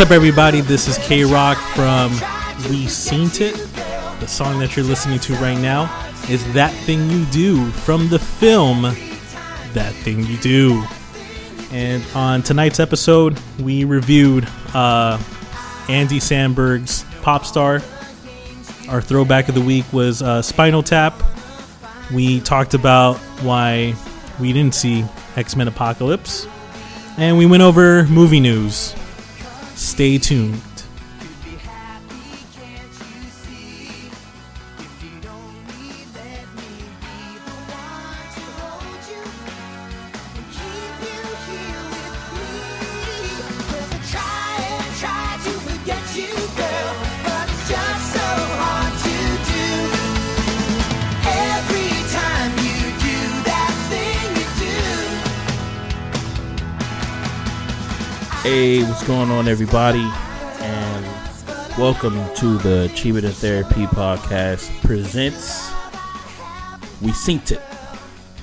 What's up, everybody? This is K Rock from We Saint It. The song that you're listening to right now is That Thing You Do from the film That Thing You Do. And on tonight's episode, we reviewed uh, Andy Samberg's Pop Star. Our throwback of the week was uh, Spinal Tap. We talked about why we didn't see X Men Apocalypse. And we went over movie news. Stay tuned. Everybody? And welcome to the Than Therapy podcast presents We Synced It.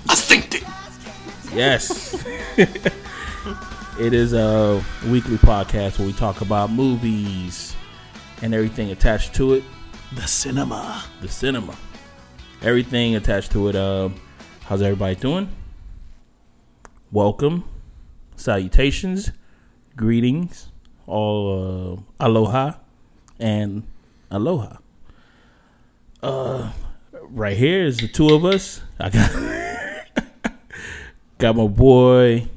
I synced it. Yes. it is a weekly podcast where we talk about movies and everything attached to it. The cinema. The cinema. Everything attached to it. Uh, how's everybody doing? Welcome. Salutations greetings, all uh, aloha and aloha. Uh, right here is the two of us. I got got my boy.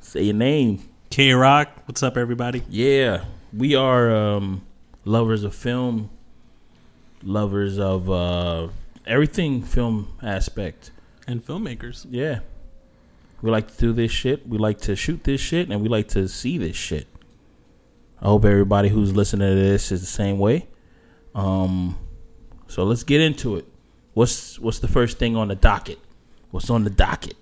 Say your name. K Rock. What's up, everybody? Yeah, we are um, lovers of film, lovers of uh, everything film aspect, and filmmakers. Yeah. We like to do this shit. We like to shoot this shit, and we like to see this shit. I hope everybody who's listening to this is the same way. Um, so let's get into it. What's what's the first thing on the docket? What's on the docket?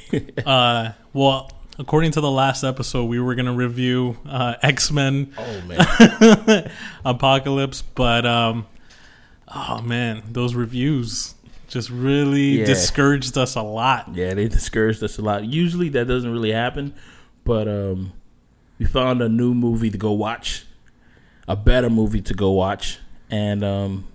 uh, well, according to the last episode, we were gonna review uh, X Men. Oh man, Apocalypse, but um, oh man, those reviews just really yeah. discouraged us a lot. Yeah, they discouraged us a lot. Usually that doesn't really happen, but um, we found a new movie to go watch, a better movie to go watch, and um,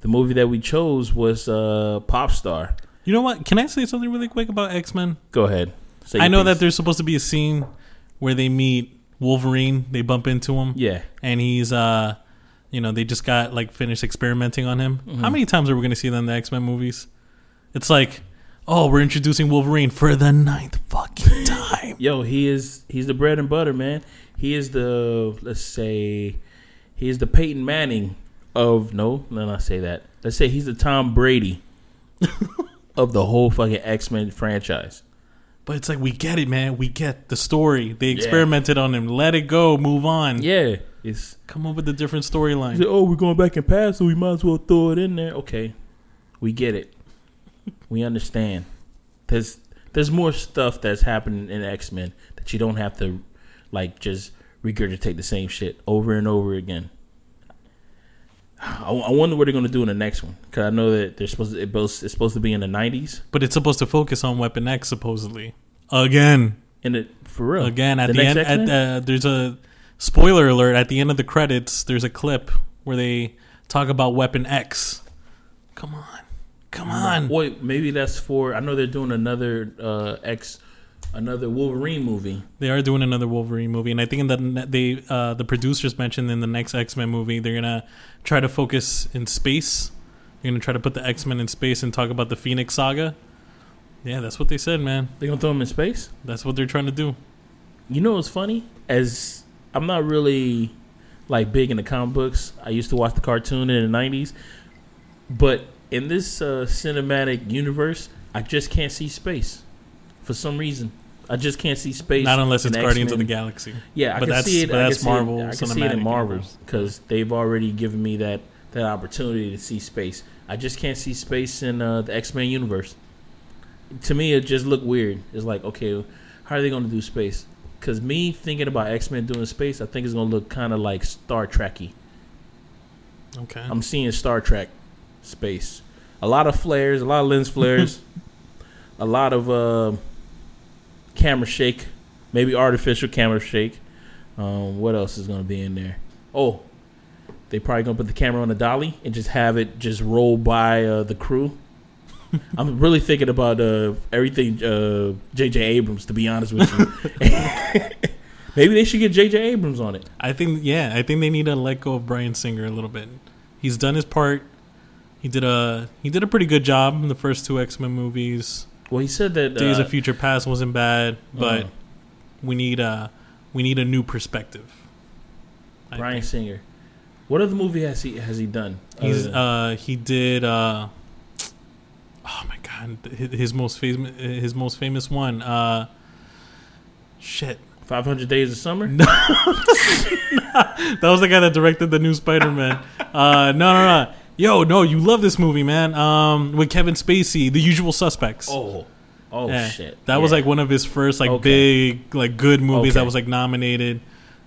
the movie that we chose was uh, Pop Star. You know what? Can I say something really quick about X Men? Go ahead. I know piece. that there's supposed to be a scene where they meet Wolverine. They bump into him. Yeah, and he's uh you know, they just got like finished experimenting on him. Mm-hmm. How many times are we going to see that in the X Men movies? It's like, oh, we're introducing Wolverine for the ninth fucking time. Yo, he is he's the bread and butter, man. He is the let's say he is the Peyton Manning of no, let me not say that. Let's say he's the Tom Brady of the whole fucking X Men franchise. But it's like we get it, man. We get the story. They experimented yeah. on him. Let it go. Move on. Yeah. It's come up with a different storyline. Oh, we're going back in past, so we might as well throw it in there. Okay, we get it. We understand. There's there's more stuff that's happening in X Men that you don't have to like just regurgitate the same shit over and over again. I, I wonder what they're going to do in the next one because I know that they're supposed to, it both, it's supposed to be in the '90s, but it's supposed to focus on Weapon X supposedly again. In it for real again at the, the end. At, uh, there's a spoiler alert at the end of the credits there's a clip where they talk about weapon x come on come on. Wait maybe that's for i know they're doing another uh x another wolverine movie. They are doing another wolverine movie and i think that they uh the producers mentioned in the next x-men movie they're gonna try to focus in space. They're gonna try to put the x-men in space and talk about the phoenix saga. Yeah that's what they said man. They gonna throw them in space? That's what they're trying to do. You know what's funny? As I'm not really like big in the comic books. I used to watch the cartoon in the '90s, but in this uh, cinematic universe, I just can't see space for some reason. I just can't see space. Not unless it's Guardians of the Galaxy. Yeah, I but can see it. But that's Marvel. It, I can see it in Marvel because they've already given me that that opportunity to see space. I just can't see space in uh, the X Men universe. To me, it just looked weird. It's like, okay, how are they going to do space? Because me thinking about X Men doing space, I think it's gonna look kind of like Star Trekky. Okay. I'm seeing Star Trek space. A lot of flares, a lot of lens flares, a lot of uh, camera shake, maybe artificial camera shake. Um, what else is gonna be in there? Oh, they probably gonna put the camera on a dolly and just have it just roll by uh, the crew. I'm really thinking about uh, everything uh, J.J. Abrams. To be honest with you, maybe they should get J.J. Abrams on it. I think yeah, I think they need to let go of Bryan Singer a little bit. He's done his part. He did a he did a pretty good job in the first two X Men movies. Well, he said that Days uh, of Future Past wasn't bad, but uh, we need a we need a new perspective. I Brian think. Singer. What other movie has he has he done? He's uh he did uh oh my god his, most famous his most famous one uh shit 500 Days of Summer. that was the guy that directed the new Spider Man uh no no no yo no you love this movie man um with Kevin Spacey The Usual Suspects Oh, oh Yeah. shit! that was like one of his first like Okay. big like good movies that was like nominated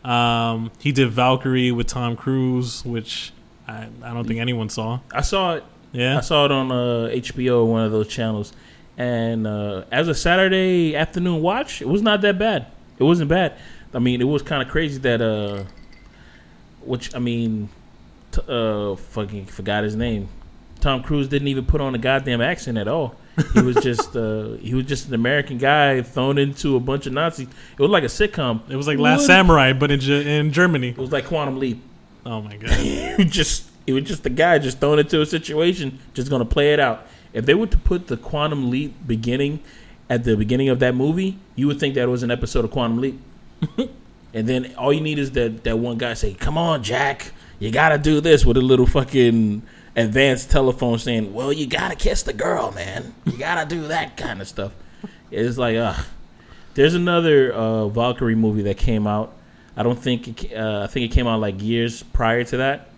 um he did Valkyrie with Tom Cruise which I, I don't think anyone saw I saw it. yeah I saw it on uh, HBO, one of those channels, and uh, as a Saturday afternoon watch, it was not that bad. It wasn't bad. I mean, it was kind of crazy that uh, which I mean, uh, fucking forgot his name. Tom Cruise didn't even put on a goddamn accent at all. He was just uh, he was just an American guy thrown into a bunch of Nazis. It was like a sitcom. It was like Last What? Samurai, but in, in Germany. It was like Quantum Leap. Oh my god! it was just it was just the guy just thrown into a situation, just gonna play it out. If they were to put the Quantum Leap beginning at the beginning of that movie, you would think that was an episode of Quantum Leap. and then all you need is that that one guy say, "Come on, Jack, you gotta do this" with a little fucking advanced telephone saying, "Well, you gotta kiss the girl, man. You gotta do that kind of stuff." It's like, ugh. There's another uh, Valkyrie movie that came out. I don't think it, uh, I think it came out like years prior to that.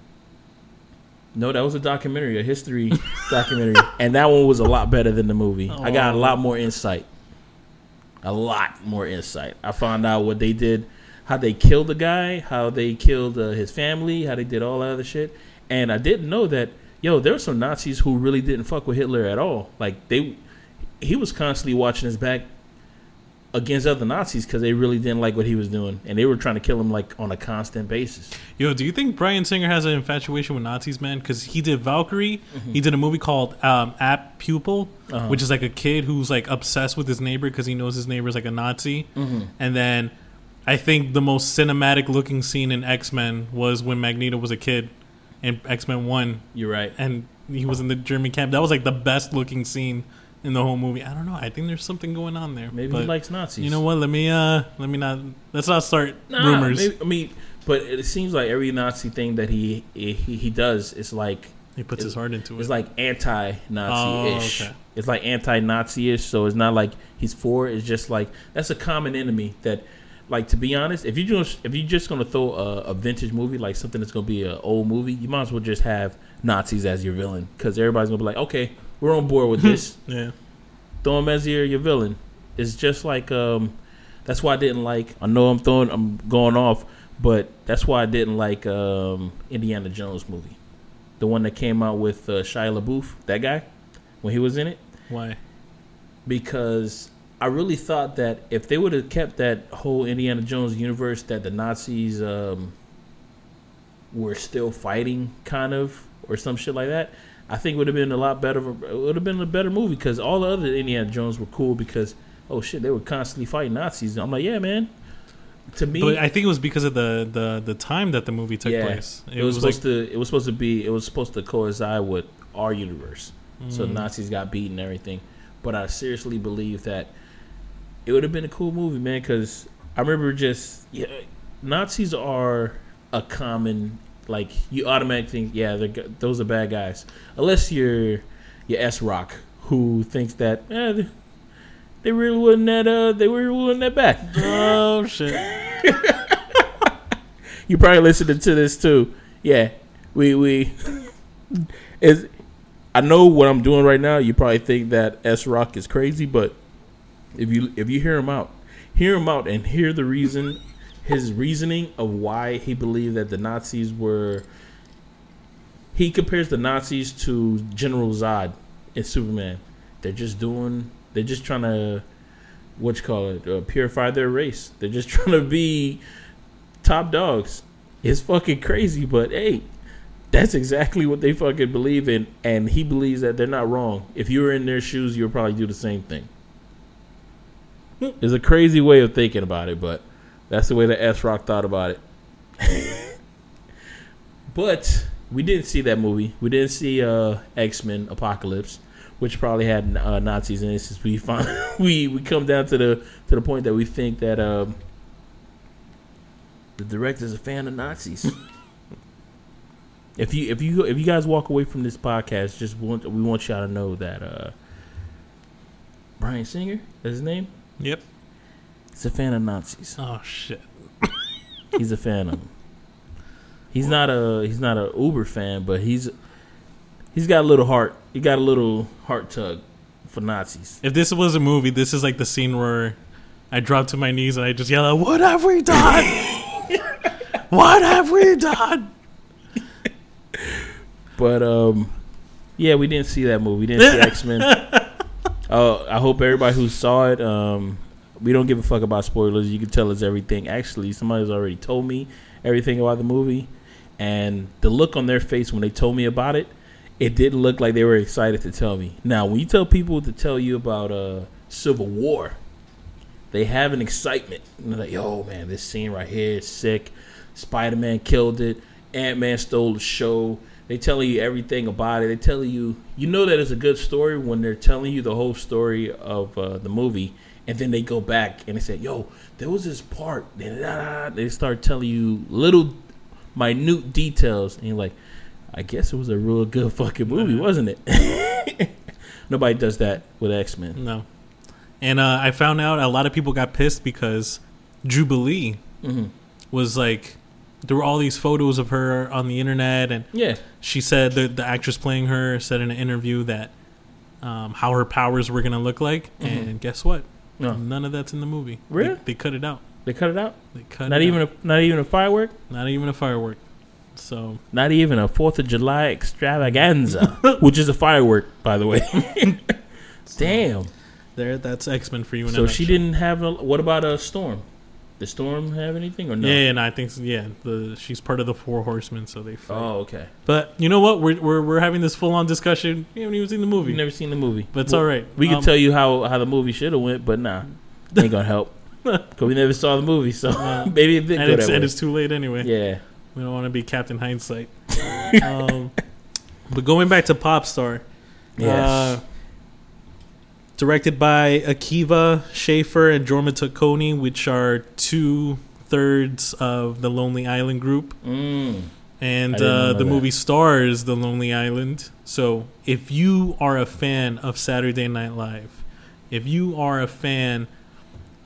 No, that was a documentary, a history documentary, and that one was a lot better than the movie. I got a lot more insight, a lot more insight. I found out what they did, how they killed the guy, how they killed uh, his family, how they did all that other shit, and I didn't know that. Yo, there were some Nazis who really didn't fuck with Hitler at all. Like they, he was constantly watching his back against other Nazis because they really didn't like what he was doing, and they were trying to kill him like on a constant basis. Yo, do you think Bryan Singer has an infatuation with Nazis, man? Because he did Valkyrie. He did a movie called um, Apt Pupil, Uh-huh. which is like a kid who's like obsessed with his neighbor because he knows his neighbor's like a Nazi. And then I think the most cinematic looking scene in X Men was when Magneto was a kid in X Men One, You're right. and he was in the German camp. That was like the best looking scene in the whole movie. I don't know. I think there's something going on there. Maybe but he likes Nazis. You know what? Let me uh, let me not. Let's not start Nah, rumors. maybe- I mean, but it seems like every Nazi thing that he he, he does is like he puts his heart into it. it's like anti-Nazi ish. Oh, okay. It's like anti-Nazi ish. So it's not like he's for. it. It's just like that's a common enemy that. Like to be honest, if you just if you're just gonna throw a, a vintage movie like something that's gonna be an old movie, you might as well just have Nazis as your villain because everybody's gonna be like, okay, we're on board with this. yeah. throw him as your your villain. It's just like um, that's why I didn't like. I know I'm throwing, I'm going off, but that's why I didn't like um, Indiana Jones movie, the one that came out with uh, Shia LaBeouf, that guy, when he was in it, Why? because I really thought that if they would have kept that whole Indiana Jones universe, that the Nazis um, were still fighting, kind of, or some shit like that. I think it would have been a lot better. It would have been a better movie because all the other Indiana Jones were cool because oh shit, they were constantly fighting Nazis. I'm like, yeah, man. To me, But I think it was because of the the, the time that the movie took yeah, place. It, was, supposed to. It was supposed to be. It was supposed to coincide with our universe. So Mm. Nazis got beaten and everything. But I seriously believe that it would have been a cool movie, man. Because I remember just yeah, Nazis are a common like you automatically think yeah those are bad guys unless you're you're S Rock who thinks that eh, they, they really wasn't that uh they were really wasn't that bad. oh shit! you probably listening to this too. Yeah, we we is. I know what I'm doing right now. You probably think that S Rock is crazy, but if you if you hear him out, hear him out and hear the reason, his reasoning of why he believed that the Nazis were. He compares the Nazis to General Zod in Superman. They're just doing. They're just trying to, what you call it, uh, purify their race. They're just trying to be top dogs. It's fucking crazy, but hey, that's exactly what they fucking believe in, and he believes that they're not wrong. If you were in their shoes, you would probably do the same thing. It's a crazy way of thinking about it, but that's the way that S Rock thought about it. but we didn't see that movie. We didn't see uh, X Men Apocalypse, which probably had uh, Nazis in it. Since we find we we come down to the to the point that we think that um, the director's a fan of Nazis. if you if you if you guys walk away from this podcast, just want we want y'all to know that uh, Bryan Singer, is his name. Yep. He's a fan of Nazis. Oh shit. He's a fan of them. He's not a he's not a Uber fan, but he's he's got a little heart. He got a little heart tug for Nazis. If this was a movie, this is like the scene where I drop to my knees and I just yell out, "What have we done? what have we done?" But um, yeah, we didn't see that movie. We didn't see X Men. Uh, I hope everybody who saw it. Um, we don't give a fuck about spoilers. You can tell us everything. Actually, somebody's already told me everything about the movie, and the look on their face when they told me about it, it didn't look like they were excited to tell me. Now, when you tell people to tell you about uh, Civil War, they have an excitement. And they're like, "Yo, man, this scene right here is sick. Spider Man killed it. Ant Man stole the show." They telling you everything about it. They telling you, you know that it's a good story when they're telling you the whole story of uh, the movie, and then they go back and they say, "Yo, there was this part." They start telling you little, minute details, and you're like, "I guess it was a real good fucking movie, wasn't it?" Nobody does that with X Men. No. And uh, I found out a lot of people got pissed because Jubilee Mm-hmm. was like there were all these photos of her on the internet, and Yeah, she said that the actress playing her said in an interview that um, how her powers were gonna look like, and guess what? no, None of that's in the movie. Really? They, they cut it out. they cut it out. They cut Not it even out. a not even a firework. not even a firework. So Not even a Fourth of July extravaganza, which is a firework, by the way. Damn. there, that's X Men for you. So she didn't have. A, what about a storm? Did Storm have anything or no? Yeah, and I think so, yeah, the she's part of the Four Horsemen, so they fight. Oh, okay. But you know what? We're we're, we're having this full on discussion. We haven't even seen the movie, We've never seen the movie, but it's Well, all right. We can Um, tell you how how the movie should have went, but nah, ain't gonna help because we never saw the movie. So Uh, maybe it did and it's, and it's too late anyway. Yeah. We don't want to be Captain Hindsight. um, but going back to Popstar, Yes. uh, directed by Akiva Schaffer and Jorma Taccone, which are two thirds of the Lonely Island group. mm. And uh, the that. movie stars The Lonely Island. So if you are a fan of Saturday Night Live, if you are a fan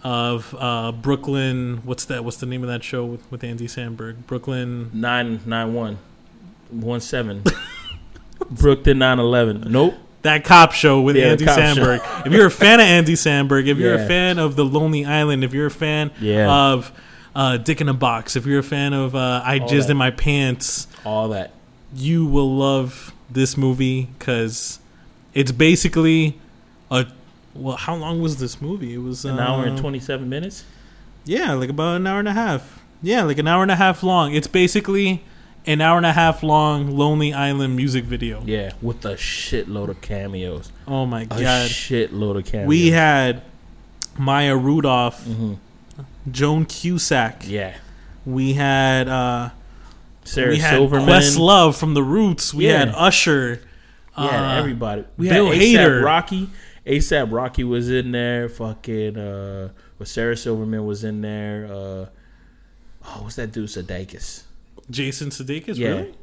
of uh, Brooklyn, what's that? What's the name of that show with, with Andy Samberg? Brooklyn. Nine nine one one seven. Brooklyn nine eleven. Nope. That cop show with Yeah, Andy Samberg. if you're a fan of Andy Samberg, if you're Yeah. a fan of The Lonely Island, if you're a fan Yeah. of uh, Dick in a Box, if you're a fan of uh, I All Jizzed that. in My Pants, All that. you will love this movie because it's basically a. Well, how long was this movie? It was An hour and uh, twenty seven minutes. Yeah, like about an hour and a half. Yeah, like an hour and a half long. It's basically an hour and a half long Lonely Island music video. Yeah, with a shitload of cameos. Oh my god, A shitload of cameos. We had Maya Rudolph, hmm Joan Cusack. Yeah. We had uh Sarah we had Silverman. Questlove from The Roots. We Yeah. had Usher. Yeah, uh, everybody. We Bill had ASAP Hader. Rocky. ASAP Rocky was in there. Fucking uh Sarah Silverman was in there. Uh oh, what's that dude? Sudeikis. Jason Sudeikis. Yeah. Really?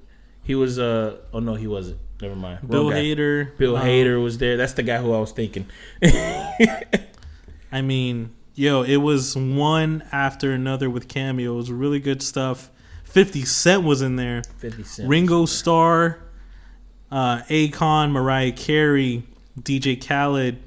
He was uh oh no, he wasn't. Never mind. Bill. Hader. Bill um, Hader was there. That's the guy who I was thinking. I mean, yo, it was one after another with cameos. Really good stuff. 50 Cent was in there. 50 Cent. Ringo Starr, uh, Akon, Mariah Carey, DJ Khaled,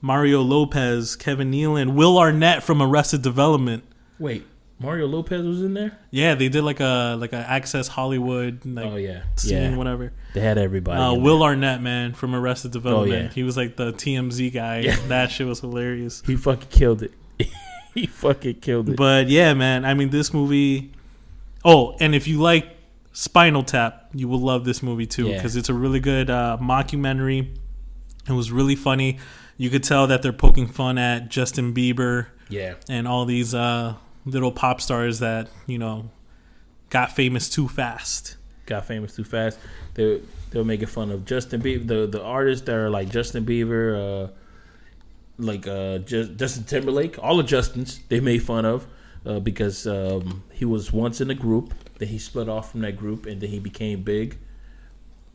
Mario Lopez, Kevin Nealon, Will Arnett from Arrested Development. Wait, Mario Lopez was in there? Yeah, they did like a like a Access Hollywood like oh yeah. scene, Yeah. whatever. They had everybody. Uh, Will there. Arnett, man, from Arrested Development. Oh, yeah. He was like the TMZ guy. Yeah. That shit was hilarious. He fucking killed it. he fucking killed it. But yeah, man. I mean, this movie. Oh, and if you like Spinal Tap, you will love this movie too Yeah. because it's a really good uh, mockumentary. It was really funny. You could tell that they're poking fun at Justin Bieber yeah, and all these uh, little pop stars that you know got famous too fast. got famous too fast. They they were making fun of Justin Bieber, the the artists that are like Justin Bieber, uh, like uh, Just, Justin Timberlake, all the Justins they made fun of uh, because um, he was once in a group, then he split off from that group, and then he became big.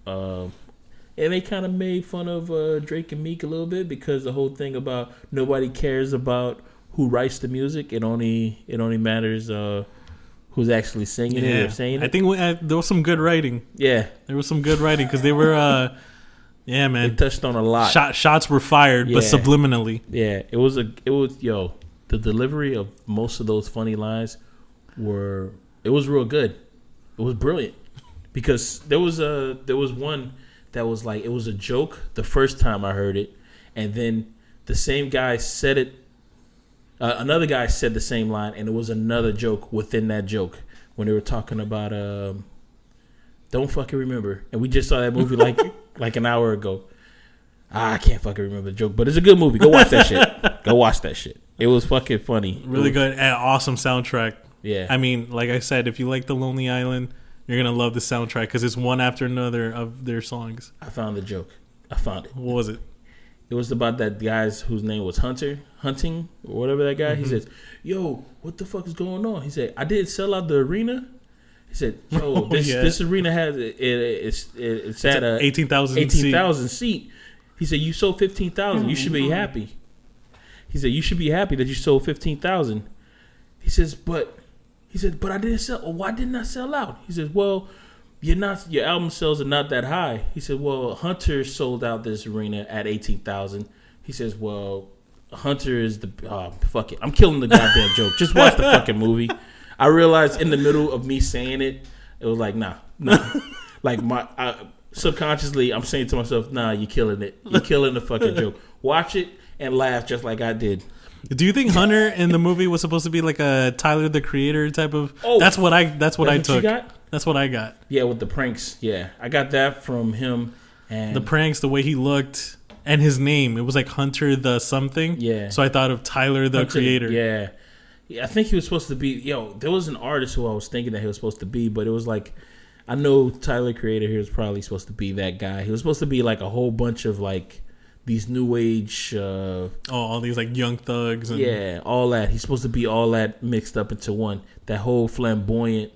Uh, and they kind of made fun of uh, Drake and Meek a little bit because the whole thing about nobody cares about who writes the music. It only it only matters uh, who's actually singing it or saying it. I think we, uh, there was some good writing. yeah, There was some good writing because they were, uh, yeah, they man. touched on a lot. Shot, shots were fired, but subliminally. Yeah, it was a it was yo the delivery of most of those funny lines were it was real good. It was brilliant because there was a there was one that was like it was a joke the first time I heard it, and then the same guy said it. Uh, another guy said the same line, and it was another joke within that joke when they were talking about um, don't fucking remember, and we just saw that movie like like an hour ago. Ah, I can't fucking remember the joke, but it's a good movie. Go watch that shit. Go watch that shit. It was fucking funny. Really good and awesome soundtrack. Yeah. I mean, like I said, if you like the Lonely Island, you're gonna love the soundtrack because it's one after another of their songs. I found the joke. I found it. What was it? It was about that guy's whose name was Hunter, Hunting, or whatever that guy. He Mm-hmm. says, "Yo, what the fuck is going on?" He said, "I didn't sell out the arena." He said, "Yo, Oh, this yeah. this arena has it, it, it's it, it's at a Eighteen thousand. eighteen thousand seat." He said, "You sold fifteen thousand. You should be happy." He said, "You should be happy that you sold fifteen thousand. He says, "But," he said, "But I didn't sell. Why didn't I sell out?" He says, "Well." You're not. Your album sales are not that high. He said, "Well, Hunter sold out this arena at eighteen thousand. He says, "Well, Hunter is the uh, fuck it. I'm killing the goddamn joke. Just watch the fucking movie." I realized in the middle of me saying it, it was like, "Nah, nah." like my I, subconsciously, I'm saying to myself, "Nah, you're killing it. You're killing the fucking joke. Watch it and laugh just like I did." Do you think Hunter in the movie was supposed to be like a Tyler the Creator type of? Oh, that's what I. That's what That's I what you took. got? That's what I got. Yeah, with the pranks. Yeah, I got that from him. And The pranks, the way he looked, and his name. It was like Hunter the something. Yeah. So I thought of Tyler the Hunter, Creator. Yeah. Yeah, I think he was supposed to be. Yo, there was an artist who I was thinking that he was supposed to be, but it was like, I know Tyler Creator. He was probably supposed to be that guy. He was supposed to be like a whole bunch of like these new age, uh, Oh, all these like young thugs. And, yeah, all that. He's supposed to be all that mixed up into one. That whole flamboyant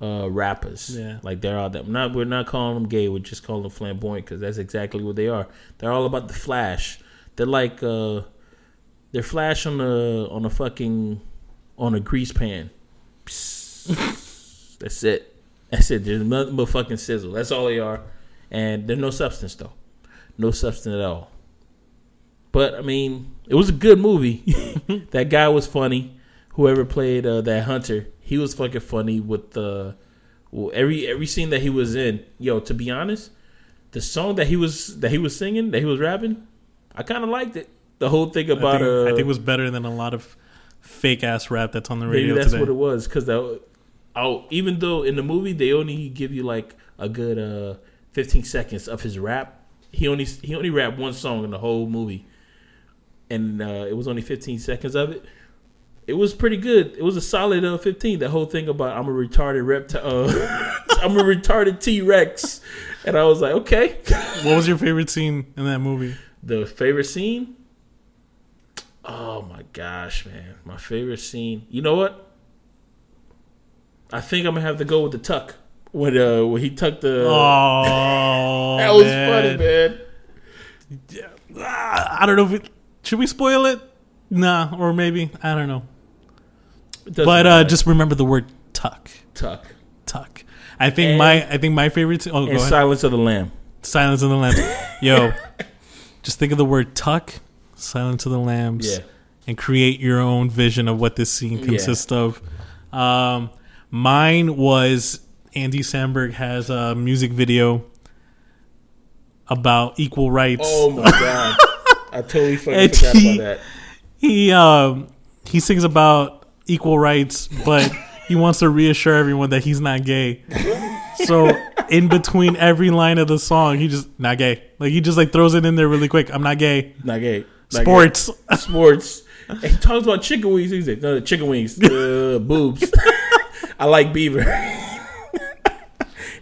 uh rappers. Yeah. like they're all that. Not we're not calling them gay. We're just calling them flamboyant because that's exactly what they are. They're all about the flash. They're like uh, they're flash on a on a fucking on a grease pan. Psst. that's it. That's it. There's nothing but fucking sizzle. That's all they are, and there's no substance though. No substance at all. But I mean, it was a good movie. that guy was funny. Whoever played uh, that hunter, he was fucking funny with the well, every every scene that he was in. Yo, to be honest, the song that he was that he was singing, that he was rapping, I kind of liked it. The whole thing I about think, uh, I think it was better than a lot of fake ass rap that's on the maybe radio that's today. what it was. Because that, oh, even though in the movie they only give you like a good uh, fifteen seconds of his rap, he only he only rapped one song in the whole movie, and uh, it was only fifteen seconds of it. It was pretty good. It was a solid uh, fifteen. The whole thing about I'm a retarded reptile, uh, I'm a retarded T Rex, and I was like, okay. what was your favorite scene in that movie? The favorite scene? Oh my gosh, man. My favorite scene. You know what? I think I'm gonna have to go with the tuck. When uh when he tucked the Oh, That was man. funny, man. Ah, I don't know if it, should we spoil it. Nah, or maybe I don't know. But uh, just remember the word tuck. tuck. Tuck. I think And- my I think my favorite. Oh, And. Silence of the Lamb. Silence of the Lambs. Yo, just think of the word tuck, Silence of the Lambs, Yeah. and create your own vision of what this scene Yeah. consists of. Um, mine was Andy Samberg has a music video about equal rights. Oh my god. I totally fucking forgot he- about that. He um he sings about equal rights, but he wants to reassure everyone that he's not gay. So in between every line of the song, he just not gay. Like he just like throws it in there really quick. I'm not gay. Not gay. Not Sports. gay. Sports. And he talks about chicken wings. He's like, no, chicken wings, uh, boobs. I like beaver.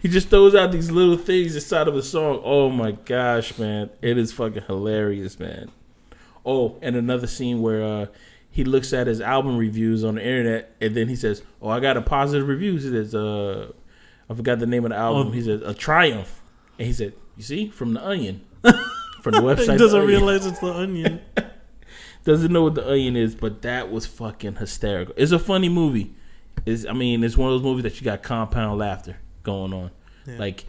he just throws out these little things inside of a song. Oh my gosh, man. It is fucking hilarious, man. Oh, and another scene where uh, he looks at his album reviews on the internet and then he says, Oh, I got a positive review. He says, uh, I forgot the name of the album. Oh. He says, A Triumph. And he said, You see, from the onion. From the website. he doesn't realize it's the onion. Doesn't know what the onion is, but that was fucking hysterical. It's a funny movie. It's, I mean, it's one of those movies that you got compound laughter going on. Yeah. Like,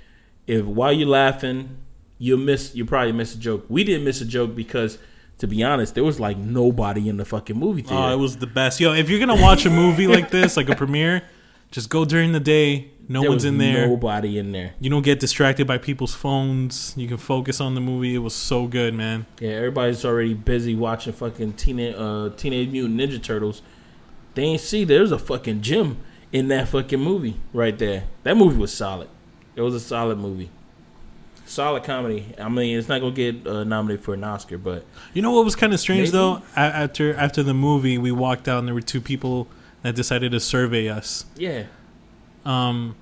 if while you're laughing, you miss, you probably miss a joke. We didn't miss a joke because, to be honest, there was like nobody in the fucking movie theater. Oh, it was the best. Yo, if you're gonna watch a movie like this, like a premiere, just go during the day. No There one's in there. Nobody in there. You don't get distracted by people's phones. You can focus on the movie. It was so good, man. Yeah, everybody's already busy watching fucking teenage uh, Teenage Mutant Ninja Turtles. They ain't see there's a fucking gym in that fucking movie right there. That movie was solid. It was a solid movie. Solid comedy. I mean, it's not gonna get uh, nominated for an Oscar, but You know what was kind of strange Maybe. though? A- after after the movie, we walked out and there were two people that decided to survey us. yeah, Um,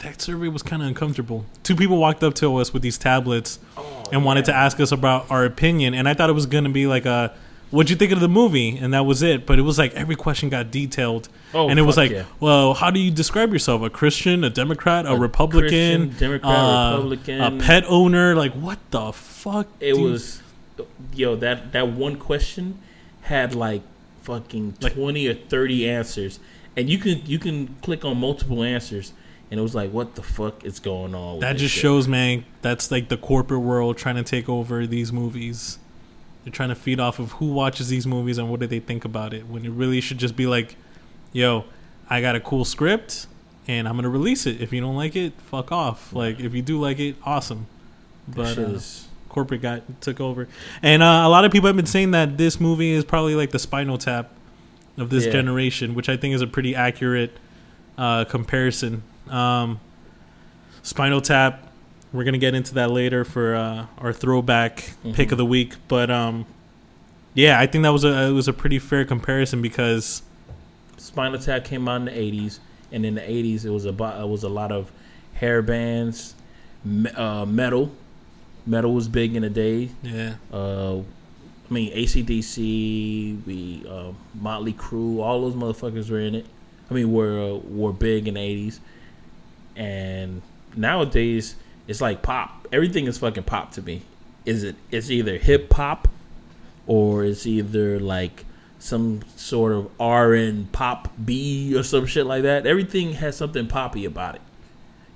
that survey was kind of uncomfortable. Two people walked up to us with these tablets Oh, and wanted to ask us about our opinion, and I thought it was going to be like a, "What'd you think of the movie?" and that was it. But it was like every question got detailed, Oh, and it was like, yeah. "Well, how do you describe yourself? A Christian, a Democrat, a, A Republican, Christian, Democrat, uh, Republican. a pet owner? Like what the fuck?" it dude? was. Yo, that that one question had like fucking Like- twenty or thirty answers, and you can you can click on multiple answers, and it was like, what the fuck is going on? with That just shit? shows, man, that's like the corporate world trying to take over these movies. They're trying to feed off of who watches these movies and what do they think about it. When it really should just be like, yo, I got a cool script and I'm gonna release it. If you don't like it, fuck off. Like if you do like it, awesome. But uh, corporate guy took over, and uh, a lot of people have been saying that this movie is probably like the Spinal Tap of this Yeah. generation, which I think is a pretty accurate uh, comparison. Um, Spinal Tap. We're gonna get into that later for uh, our throwback pick Mhm. of the week, but um, yeah, I think that was a it was a pretty fair comparison because Spinal Tap came out in the '80s, and in the '80s it was about it was a lot of hair bands, me- uh, metal. Metal was big in the day. yeah, Uh, I mean ACDC, we uh, Motley Crue, all those motherfuckers were in it. I mean, were uh, were big in the '80s, and nowadays it's like pop. Everything is fucking pop to me. Is it? It's either hip hop, or it's either like some sort of R and pop B or some shit like that. Everything has something poppy about it.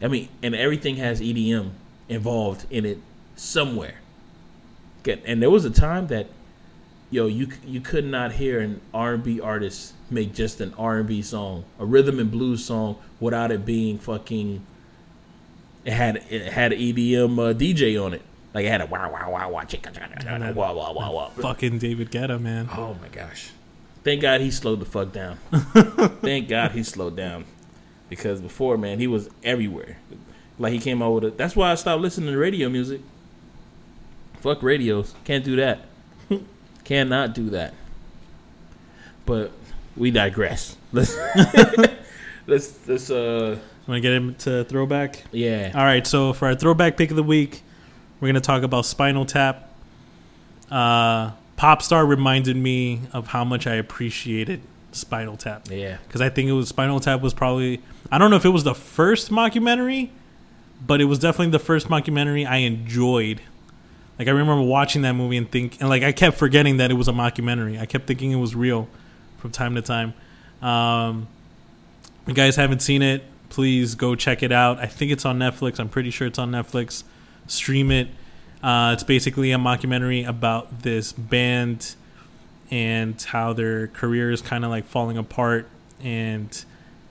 I mean, and everything has EDM involved in it somewhere. And there was a time that, yo, you you could not hear an R and B artist make just an R and B song, a rhythm and blues song, without it being fucking. It had it had an EDM uh, DJ on it, like it had a wow wow wow wow chicka, wow wow wow wow. fucking David Guetta, man. Oh my gosh! Thank God he slowed the fuck down. Thank God he slowed down, because before, man, he was everywhere. Like he came out with it. That's why I stopped listening to radio music. Fuck radios. Can't do that. Cannot do that. But we digress. Let's let's let's uh Want to get into throwback? yeah. All right, so for our throwback pick of the week, we're going to talk about Spinal Tap. Uh, Popstar reminded me of how much I appreciated Spinal Tap Yeah. because I think it was Spinal Tap was probably I don't know if it was the first mockumentary, but it was definitely the first mockumentary I enjoyed. Like I remember watching that movie and think and like I kept forgetting that it was a mockumentary. I kept thinking it was real from time to time. Um, if you guys haven't seen it, please go check it out. I think it's on Netflix. I'm pretty sure it's on Netflix. Stream it. Uh, it's basically a mockumentary about this band and how their career is kind of like falling apart. And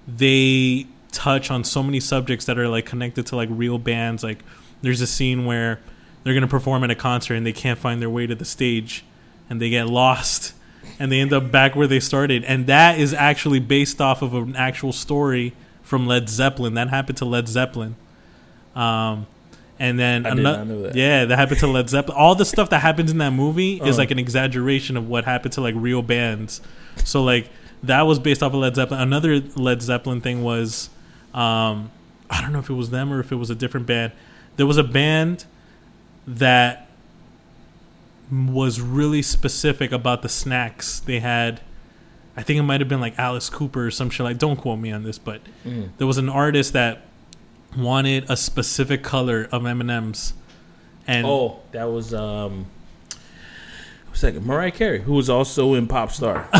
they touch on so many subjects that are like connected to like real bands. Like there's a scene where they're going to perform at a concert and they can't find their way to the stage and they get lost and they end up back where they started. And that is actually based off of an actual story from Led Zeppelin. That happened to Led Zeppelin. Um, and then I did not know that. yeah, that happened to Led Zeppelin. All the stuff that happens in that movie is Uh. like an exaggeration of what happened to like real bands. So like that was based off of Led Zeppelin. Another Led Zeppelin thing was, um, I don't know if it was them or if it was a different band. There was a band that was really specific about the snacks they had. I think it might have been like Alice Cooper or some shit. Like, don't quote me on this, but Mm. there was an artist that wanted a specific color of M and M's, and Oh, that was um. Who's that? Mariah Carey, who was also in Pop Star.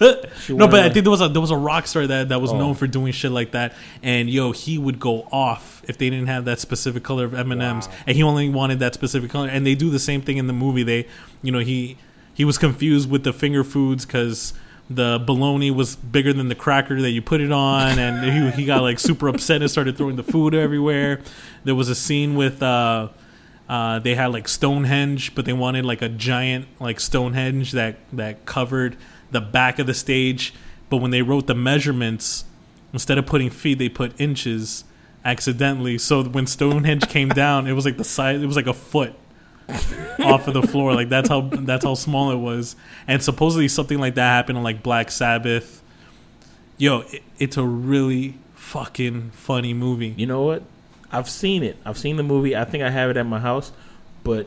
No, but I think there was a there was a rock star that that was Oh. known for doing shit like that, and yo, he would go off if they didn't have that specific color of M and M's, and he only wanted that specific color. And they do the same thing in the movie. They, you know, he he was confused with the finger foods because the bologna was bigger than the cracker that you put it on, and he, he got like super upset and started throwing the food everywhere. There was a scene with. uh uh, they had like Stonehenge, but they wanted like a giant like Stonehenge that that covered the back of the stage. But when they wrote the measurements, instead of putting feet, they put inches accidentally. So when Stonehenge came down, it was like the size. It was like a foot off of the floor. Like that's how that's how small it was. And supposedly something like that happened on like Black Sabbath. Yo, it, it's a really fucking funny movie. You know what? I've seen it. I've seen the movie. I think I have it at my house. But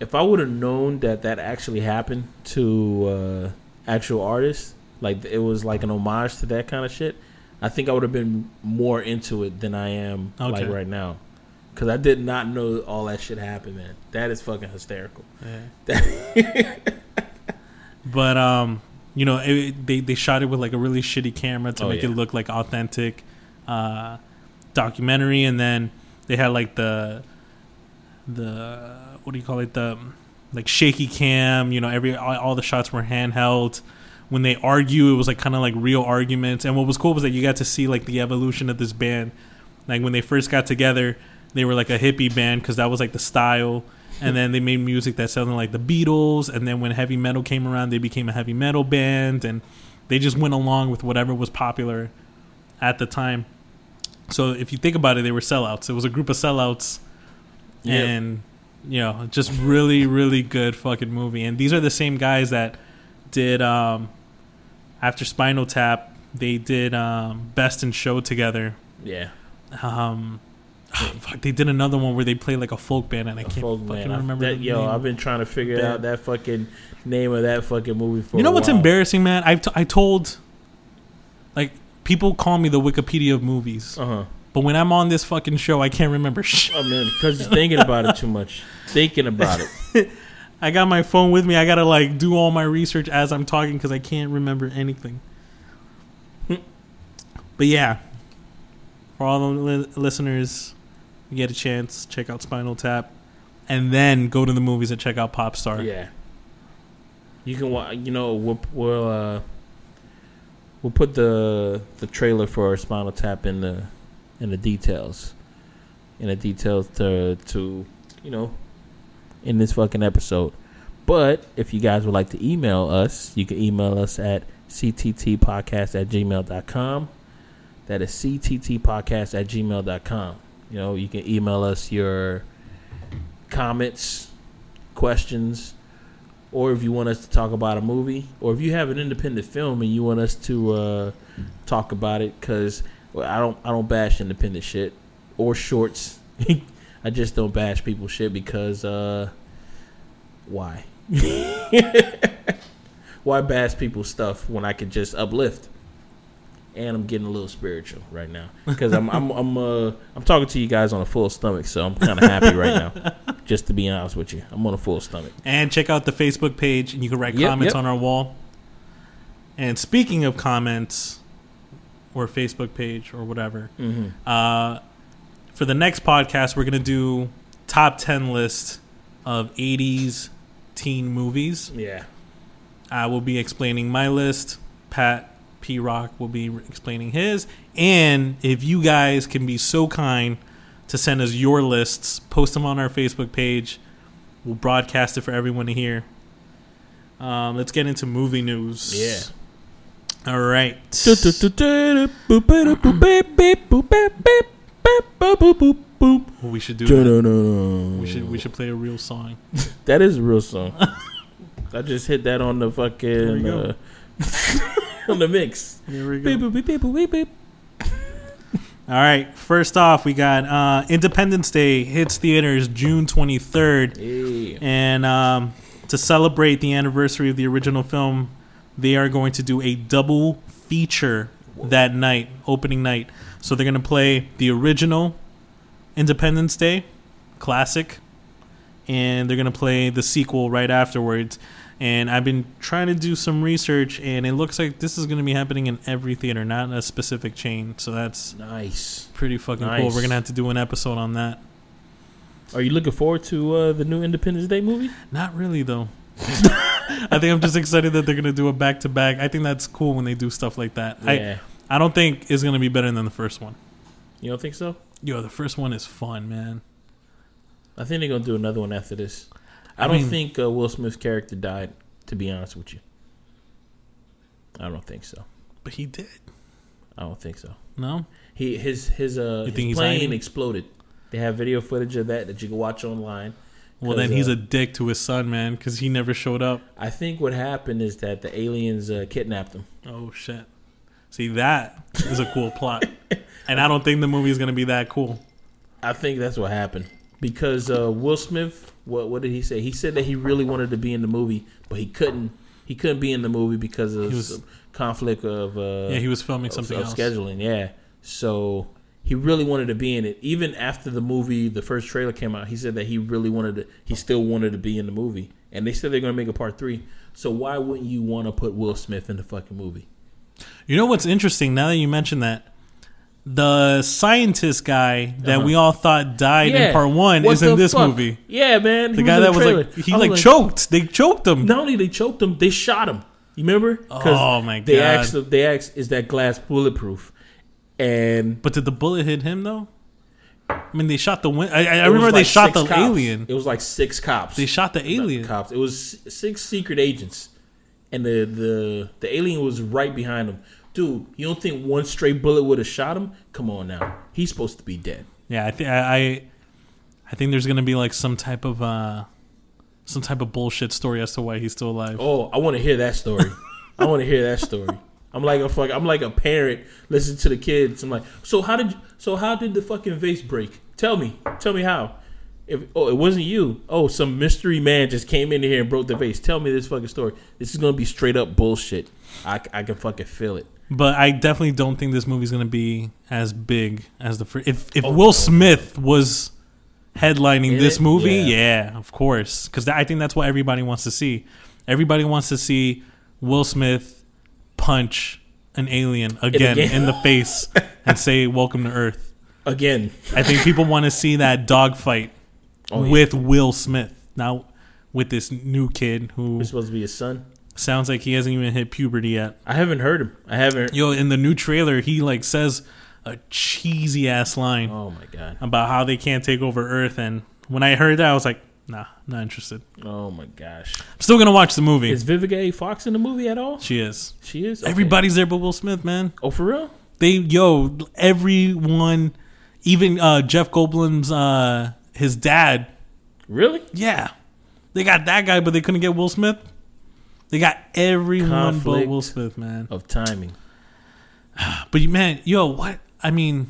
if I would have known that that actually happened to uh, actual artists, like it was like an homage to that kind of shit, I think I would have been more into it than I am like right now. Because I did not know all that shit happened, man. That is fucking hysterical. Yeah. but um, you know, it, they they shot it with like a really shitty camera to Oh, make yeah. it look like authentic uh, documentary, and then they had like the the what do you call it the like shaky cam. You know, every all, all the shots were handheld. When they argue, it was like kind of like real arguments. And what was cool was that you got to see like the evolution of this band. Like when they first got together, they were like a hippie band because that was like the style. And then they made music that sounded like the Beatles. And then when heavy metal came around, they became a heavy metal band. And they just went along with whatever was popular at the time. So if you think about it, they were sellouts. It was a group of sellouts. Yep. And, you know, just really, really good fucking movie. And these are the same guys that did, um, after Spinal Tap, they did um, Best in Show together. Yeah. Um, fuck, they did another one where they played like a folk band, and I A can't fucking man. I- remember. that, yo, name. I've been trying to figure Band. out that fucking name of that fucking movie for. you know what's while. embarrassing, man? I've t- I told, like, people call me the Wikipedia of movies, Uh huh. but when I'm on this fucking show, I can't remember shit. I mean, because you're thinking about it too much. Thinking about it. I got my phone with me. I gotta like do all my research as I'm talking because I can't remember anything. but yeah, for all the li- listeners, you get a chance, check out Spinal Tap, and then go to the movies and check out Pop Star. Yeah. You can wa You know, we'll we'll uh, we'll put the the trailer for Spinal Tap in the in the details, in the details to to you know, in this fucking episode. But if you guys would like to email us, you can email us at cttpodcast at gmail.com. That is cttpodcast at gmail.com. You know, you can email us your comments, questions, or if you want us to talk about a movie, or if you have an independent film and you want us to uh, talk about it, because well, I don't I don't bash independent shit or shorts. I just don't bash people shit because uh, why? why bash people's stuff when I could just uplift? And I'm getting a little spiritual right now because I'm I'm I'm uh I'm talking to you guys on a full stomach, so I'm kind of happy right now. Just to be honest with you, I'm on a full stomach. And check out the Facebook page, and you can write Yep, comments yep. on our wall. And speaking of comments, or Facebook page, or whatever, Mm-hmm. uh, for the next podcast, we're gonna do top ten list of '80s teen movies. Yeah. I will be explaining my list. Pat P Rock will be explaining his. And if you guys can be so kind to send us your lists, post them on our Facebook page. We'll broadcast it for everyone to hear. Um, let's get into movie news. Yeah. All right. We should do that. We should we should play a real song. That is a real song. I just hit that on the fucking on the mix. Here we Beep, go. boop, beep, beep, boop, beep, beep. All right. First off, we got uh, Independence Day hits theaters June 23rd. Yeah. And um, to celebrate the anniversary of the original film, they are going to do a double feature that night, opening night. So they're going to play the original Independence Day classic, and they're going to play the sequel right afterwards. And I've been trying to do some research, and it looks like this is going to be happening in every theater, not a specific chain. So that's Nice. pretty fucking cool. We're going to have to do an episode on that. Are you looking forward to uh, the new Independence Day movie? Not really though. I think I'm just excited that they're gonna do a back to back. I think that's cool when they do stuff like that. Yeah. I I don't think it's gonna be better than the first one. you don't think so? Yo, the first one is fun, man. I think they're gonna do another one after this. I, I don't mean- think uh, Will Smith's character died. To be honest with you, I don't think so. But he did. I don't think so. No, He his his uh his plane exploded. They have video footage of that that you can watch online. Well, then he's uh, a dick to his son, man, because he never showed up. I think what happened is that the aliens uh, kidnapped him. Oh shit. See that is a cool plot, and I don't think the movie is gonna be that cool. I think that's what happened because uh, Will Smith. What what did he say? He said that he really wanted to be in the movie, but he couldn't. He couldn't be in the movie because of was- some conflict of uh, Yeah, he was filming of, something of else. scheduling. Yeah, so he really wanted to be in it. Even after the movie, the first trailer came out, he said that he really wanted to. He still wanted to be in the movie, and they said they're going to make a part three. So why wouldn't you want to put Will Smith in the fucking movie? You know what's interesting? Now that you mention that, the scientist guy that we uh-huh. all thought died in part one What is in this fuck? movie. Yeah, man. The he guy in that was like he was like, choked. They choked him. Not only they choked him, they shot him. You remember? Oh, my god. They asked. They asked, "Is that glass bulletproof?" And But did the bullet hit him though? I mean, they shot the win- I, I remember was they shot the cops. alien. It was like six cops. They shot the alien. cops. It was six secret agents, and the the the alien was right behind him. Dude, you don't think one straight bullet would have shot him? Come on now, he's supposed to be dead. Yeah, I think I, I think there's gonna be like some type of uh, some type of bullshit story as to why he's still alive. Oh, I want to hear that story. I want to hear that story. I'm like a fuck. I'm like a parent listening to the kids. I'm like, so how did so how did the fucking vase break? Tell me, tell me how. If oh, it wasn't you. Oh, some mystery man just came in here and broke the vase. Tell me this fucking story. This is gonna be straight up bullshit. I, I can fucking feel it. But I definitely don't think this movie's gonna be as big as the first. If if Oh, Will no. Smith was headlining In this it? movie, Yeah. yeah, of course, because I think that's what everybody wants to see. Everybody wants to see Will Smith punch an alien again again. in the face and say "Welcome to Earth." Again, I think people want to see that dogfight Oh, yeah. with Will Smith now with this new kid who it's supposed to be his son. Sounds like he hasn't even hit puberty yet. I haven't heard him. I haven't. Yo, in the new trailer, he like says a cheesy ass line Oh my god. about how they can't take over Earth, and when I heard that, I was like, nah, not interested. Oh my gosh. I'm still gonna watch the movie. Is Vivica A. Fox in the movie at all? she is. She is. Okay. Everybody's there but Will Smith, man. Oh, for real? They yo, everyone, even uh, Jeff Goldblum's uh, his dad. Really? Yeah, they got that guy, but they couldn't get Will Smith. They got everyone but Conflict. Will Smith, man. Of timing. But man, yo, what? I mean,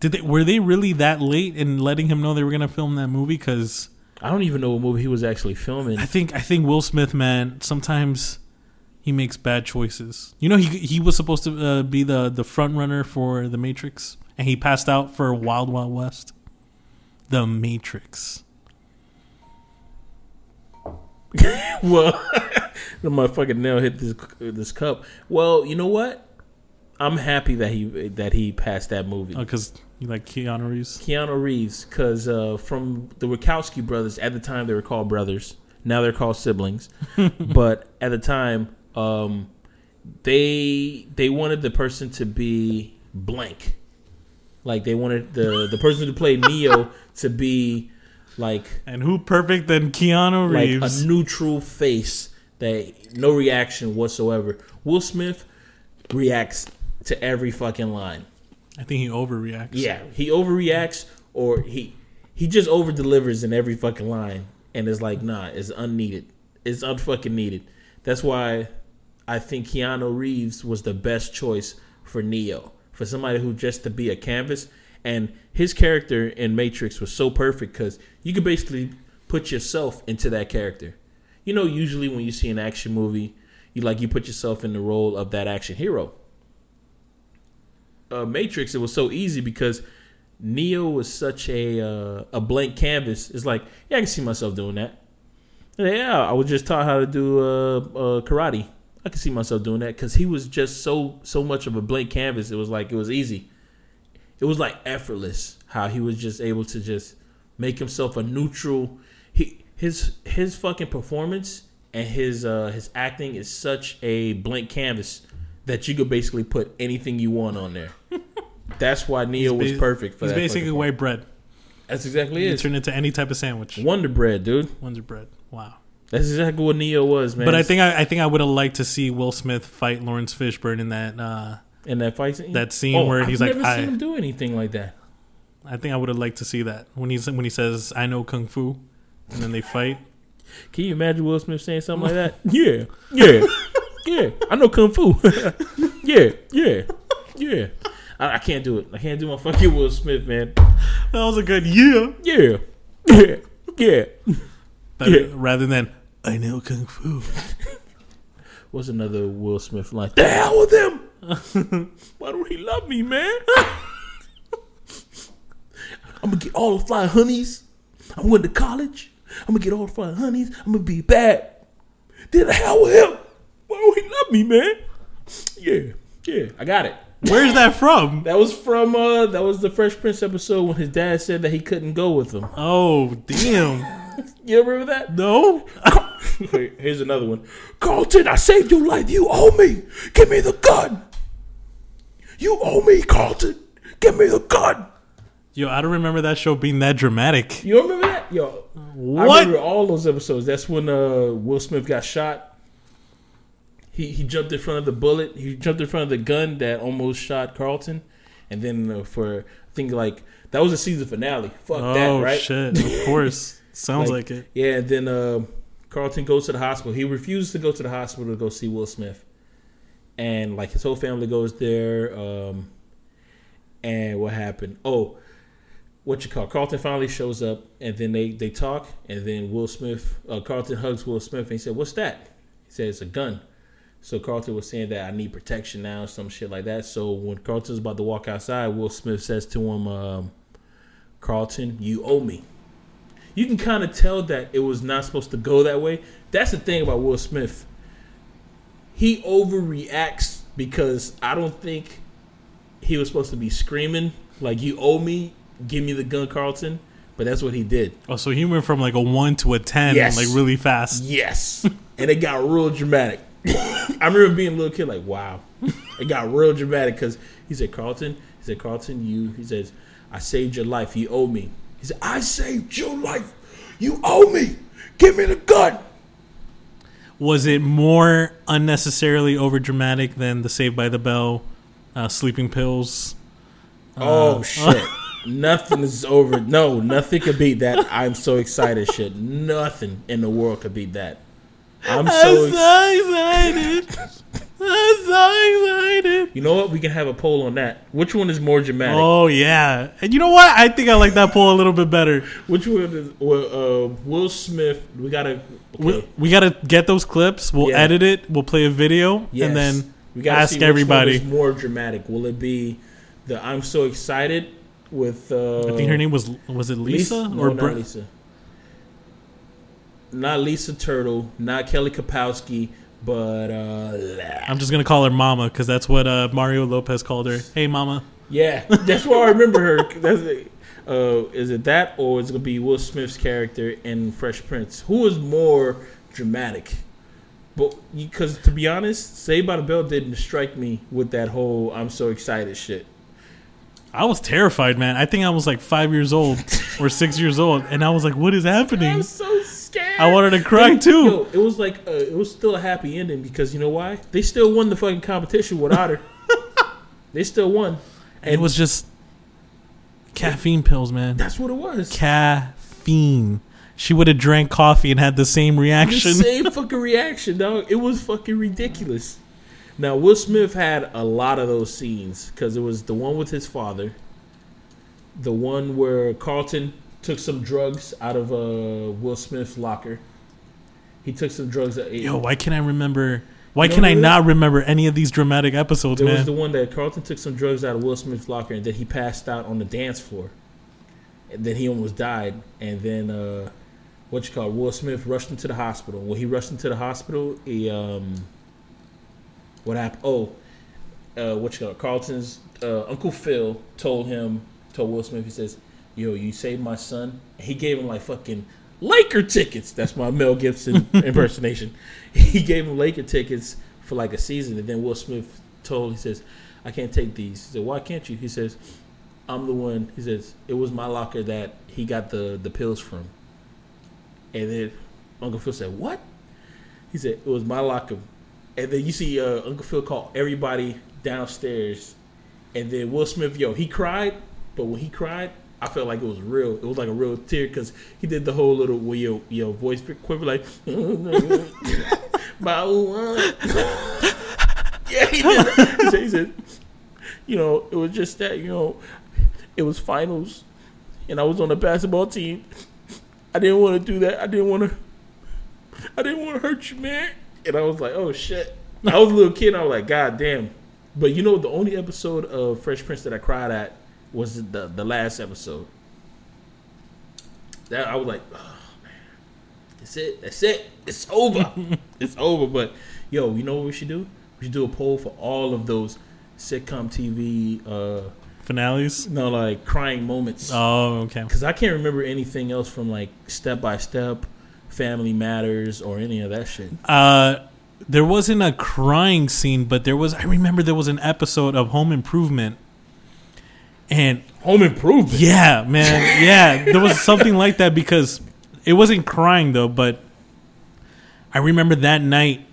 did they were they really that late in letting him know they were gonna film that movie? Because I don't even know what movie he was actually filming. I think I think Will Smith, man, sometimes he makes bad choices. You know, he he was supposed to uh, be the the front runner for the Matrix, and he passed out for Wild Wild West. The Matrix. well, the motherfucking nail hit this this cup. Well, you know what? I'm happy that he that he passed that movie. because Oh, you like Keanu Reeves. Keanu Reeves, because uh, from the Wachowski brothers, at the time they were called brothers. Now they're called siblings. but at the time, um, they they wanted the person to be blank. Like they wanted the the person to play Neo to be like And who perfect than Keanu Reeves? like a neutral face that no reaction whatsoever. Will Smith reacts to every fucking line. I think he overreacts. Yeah, he overreacts or he he just over delivers in every fucking line, and it's like nah, it's unneeded. It's unfucking needed. That's why I think Keanu Reeves was the best choice for Neo for somebody who just to be a canvas. And his character in Matrix was so perfect because you could basically put yourself into that character. You know, usually when you see an action movie, you like you put yourself in the role of that action hero uh, Matrix, it was so easy because Neo was such a uh, a blank canvas. It's like, yeah, I can see myself doing that. Yeah, I was just taught how to do uh, uh, karate. I can see myself doing that because he was just so so much of a blank canvas. It was like it was easy. It was like effortless how he was just able to just make himself a neutral. He his his fucking performance and his uh, his acting is such a blank canvas that you could basically put anything you want on there. That's why Neo was ba- perfect for He's that. basically fucking- white bread. That's exactly You it. turn it into any type of sandwich. Wonder Bread, dude. Wonder bread. Wow. That's exactly what Neo was, man. But I think I, I think I would have liked to see Will Smith fight Laurence Fishburne in that. Uh, in that fight scene, that scene oh, where I've he's like, never I- seen him do anything like that. I think I would have liked to see that when he's when he says, "I know kung fu," and then they fight. Can you imagine Will Smith saying something like that? Yeah, yeah, yeah. I know kung fu. yeah, yeah, yeah. I, I can't do it. I can't do my fucking Will Smith, man. That was a good yeah. Yeah, yeah, yeah. Yeah. Rather than I know kung fu. What's another Will Smith line? The hell with him. Why don't he love me, man? I'm gonna get all the fly honeys. I'm going to college. I'm gonna get all the fly honeys. I'm gonna be bad. Then the hell with him. Why don't he love me, man? Yeah, yeah. I got it. Where's that from? That was from uh that was the Fresh Prince episode when his dad said that he couldn't go with him. Oh damn! You remember that? No. Wait, Here's another one. Carlton, I saved your life. You owe me. Give me the gun. You owe me, Carlton. Give me the gun. Yo, I don't remember that show being that dramatic. You remember that? Yo, I What? remember all those episodes. That's when uh, Will Smith got shot. He he jumped in front of the bullet. He jumped in front of the gun that almost shot Carlton. And then uh, for I think like that was the season finale. Fuck that, Oh right? shit! Of course, sounds like, it. Yeah, and then uh, Carlton goes to the hospital. He refuses to go to the hospital to go see Will Smith, and like his whole family goes there. Um, and what happened? Oh, what you call? Carlton finally shows up, and then they they talk, and then Will Smith, uh, Carlton hugs Will Smith, and he said, "What's that?" He said, "It's a gun." So Carlton was saying that I need protection now, some shit like that. So when Carlton's about to walk outside, Will Smith says to him, um, "Carlton, you owe me." you can kind of tell that it was not supposed to go that way. That's the thing about Will Smith. He overreacts because I don't think he was supposed to be screaming like "You owe me, give me the gun, Carlton." But that's what he did. Oh, so he went from like a one to a ten, Yes. like really fast. Yes, and it got real dramatic. I remember being a little kid, like, "Wow!" It got real dramatic because he said, "Carlton," he said, "Carlton, you," he says, "I saved your life. You owe me." He said, "I saved your life. You owe me. Give me the gun." Was it more unnecessarily over dramatic than the Saved by the Bell, uh, sleeping pills? Oh shit! nothing is over. No, nothing could beat that. I'm so excited. Shit, nothing in the world could beat that. I'm so. Ex- excited! I'm so excited! you know what? We can have a poll on that. Which one is more dramatic? Oh yeah, and you know what? I think I like that poll a little bit better. Which one is well, uh, Will Smith? We gotta. We, Okay. we gotta get those clips. We'll Yeah. edit it. We'll play a video, Yes. and then we gotta ask everybody. One is more dramatic. Will it be the "I'm so excited" with? Uh, I think her name was was it Lisa, no, or not Bre- Lisa. Not Lisa Turtle, not Kelly Kapowski, but uh, I'm just gonna call her Mama because that's what uh, Mario Lopez called her. Hey, Mama. yeah, that's where I remember her. That's it. Uh, is it that or is it gonna be Will Smith's character in Fresh Prince? Who is more dramatic? But because to be honest, Saved by the Bell didn't strike me with that whole "I'm so excited" shit. I was terrified, man. I think I was like five years old or six years old, and I was like, "What is happening?" so scared. I wanted to cry too. Yo, it was like uh, it was still a happy ending because you know why? They still won the fucking competition without her. they still won, And it was just caffeine pills, man. that's what it was. Caffeine. She would have drank coffee and had the same The reaction. same fucking reaction, dog. It was fucking ridiculous. Now Will Smith had a lot of those scenes because it was the one with his father, the one where Carlton took some drugs out of uh, Will Smith's locker. He took some drugs. Out, Yo, why can't I remember? Why can I not remember any of these dramatic episodes, There was the one that Carlton took some drugs out of Will Smith's locker and then he passed out on the dance floor. And then he almost died. And then uh, what you call it, Will Smith rushed into the hospital. When he rushed into the hospital, he um, what happened? Oh, uh, what you call it? Carlton's uh, Uncle Phil told him, told Will Smith, he says, "Yo, you saved my son." He gave him like fucking Laker tickets. That's my Mel Gibson impersonation. He gave him Laker tickets for like a season, and then Will Smith told, he says, "I can't take these." He said, "Why can't you?" He says, "I'm the one." He says, "It was my locker that he got the the pills from." And then Uncle Phil said, "What?" He said, "It was my locker." And then you see uh, Uncle Phil call everybody downstairs, and then Will Smith, yo, he cried, but when he cried, I felt like it was real. It was like a real tear because he did the whole little well, yo, yo voice quiver like, yeah, he did. He said, he said, you know, it was just that, you know, it was finals, and I was on the basketball team. I didn't want to do that. I didn't want to. I didn't want to hurt you, man. And I was like, oh shit. I was a little kid. I was like, god damn. But you know, the only episode of Fresh Prince that I cried at was the the last episode. That I was like, oh man, that's it. That's it. It's over. it's over. But yo, you know what we should do? We should do a poll for all of those sitcom TV. uh Finales. No, like crying moments. Oh, okay. Because I can't remember anything else from like Step by Step, Family Matters, or any of that shit. Uh, there wasn't a crying scene, but there was. I remember there was an episode of Home Improvement, and Home Improvement. yeah, man, yeah, there was something like that because it wasn't crying though, but I remember that night.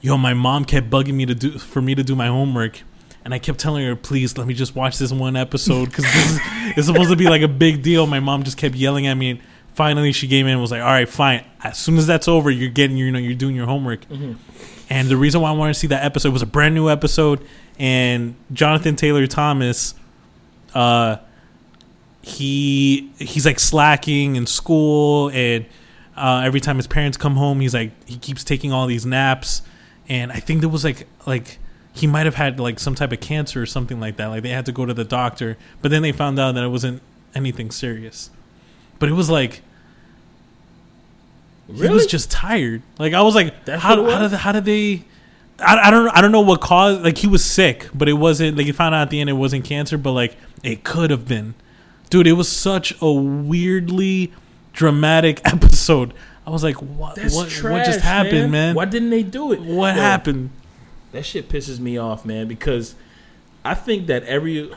Yo, my mom kept bugging me to do for me to do my homework, and I kept telling her, "Please let me just watch this one episode because this is it's supposed to be like a big deal." My mom just kept yelling at me, and finally she came in and was like, "All right, fine. As soon as that's over, you're getting you know you're doing your homework." Mm-hmm. And the reason why I wanted to see that episode was a brand new episode, and Jonathan Taylor Thomas, uh, he he's like slacking in school, and uh, every time his parents come home, he's like he keeps taking all these naps, and I think there was like like he might have had like some type of cancer or something like that. Like they had to go to the doctor, but then they found out that it wasn't anything serious. But it was like he was just tired. Like I was like, That's how, how did how did they? I, I don't I don't know what caused. Like he was sick, but it wasn't. Like he found out at the end it wasn't cancer, but like it could have been. Dude, it was such a weirdly dramatic episode. I was like, what? That's what? trash, what just happened, man? Why didn't they do it? What Yo, happened? That shit pisses me off, man, because I think that every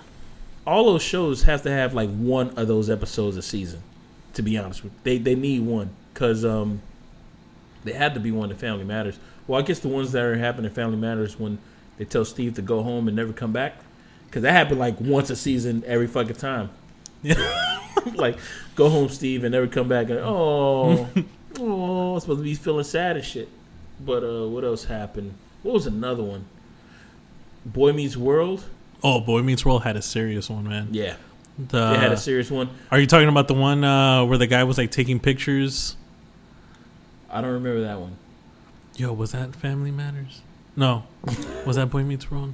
all those shows have to have like one of those episodes a season. To be honest with you. they, they need one because um, they had to be one in Family Matters. Well, I guess the ones that are happening in Family Matters when they tell Steve to go home and never come back, because that happened like once a season every fucking time. like go home, Steve, and never come back. And oh, oh, I'm supposed to be feeling sad and shit. But uh, what else happened? What was another one? Boy Meets World. Oh, Boy Meets World had a serious one, man. Yeah, The, they had a serious one. are you talking about the one uh, where the guy was like taking pictures? I don't remember that one. Yo, was that Family Matters? No, was that Boy Meets World?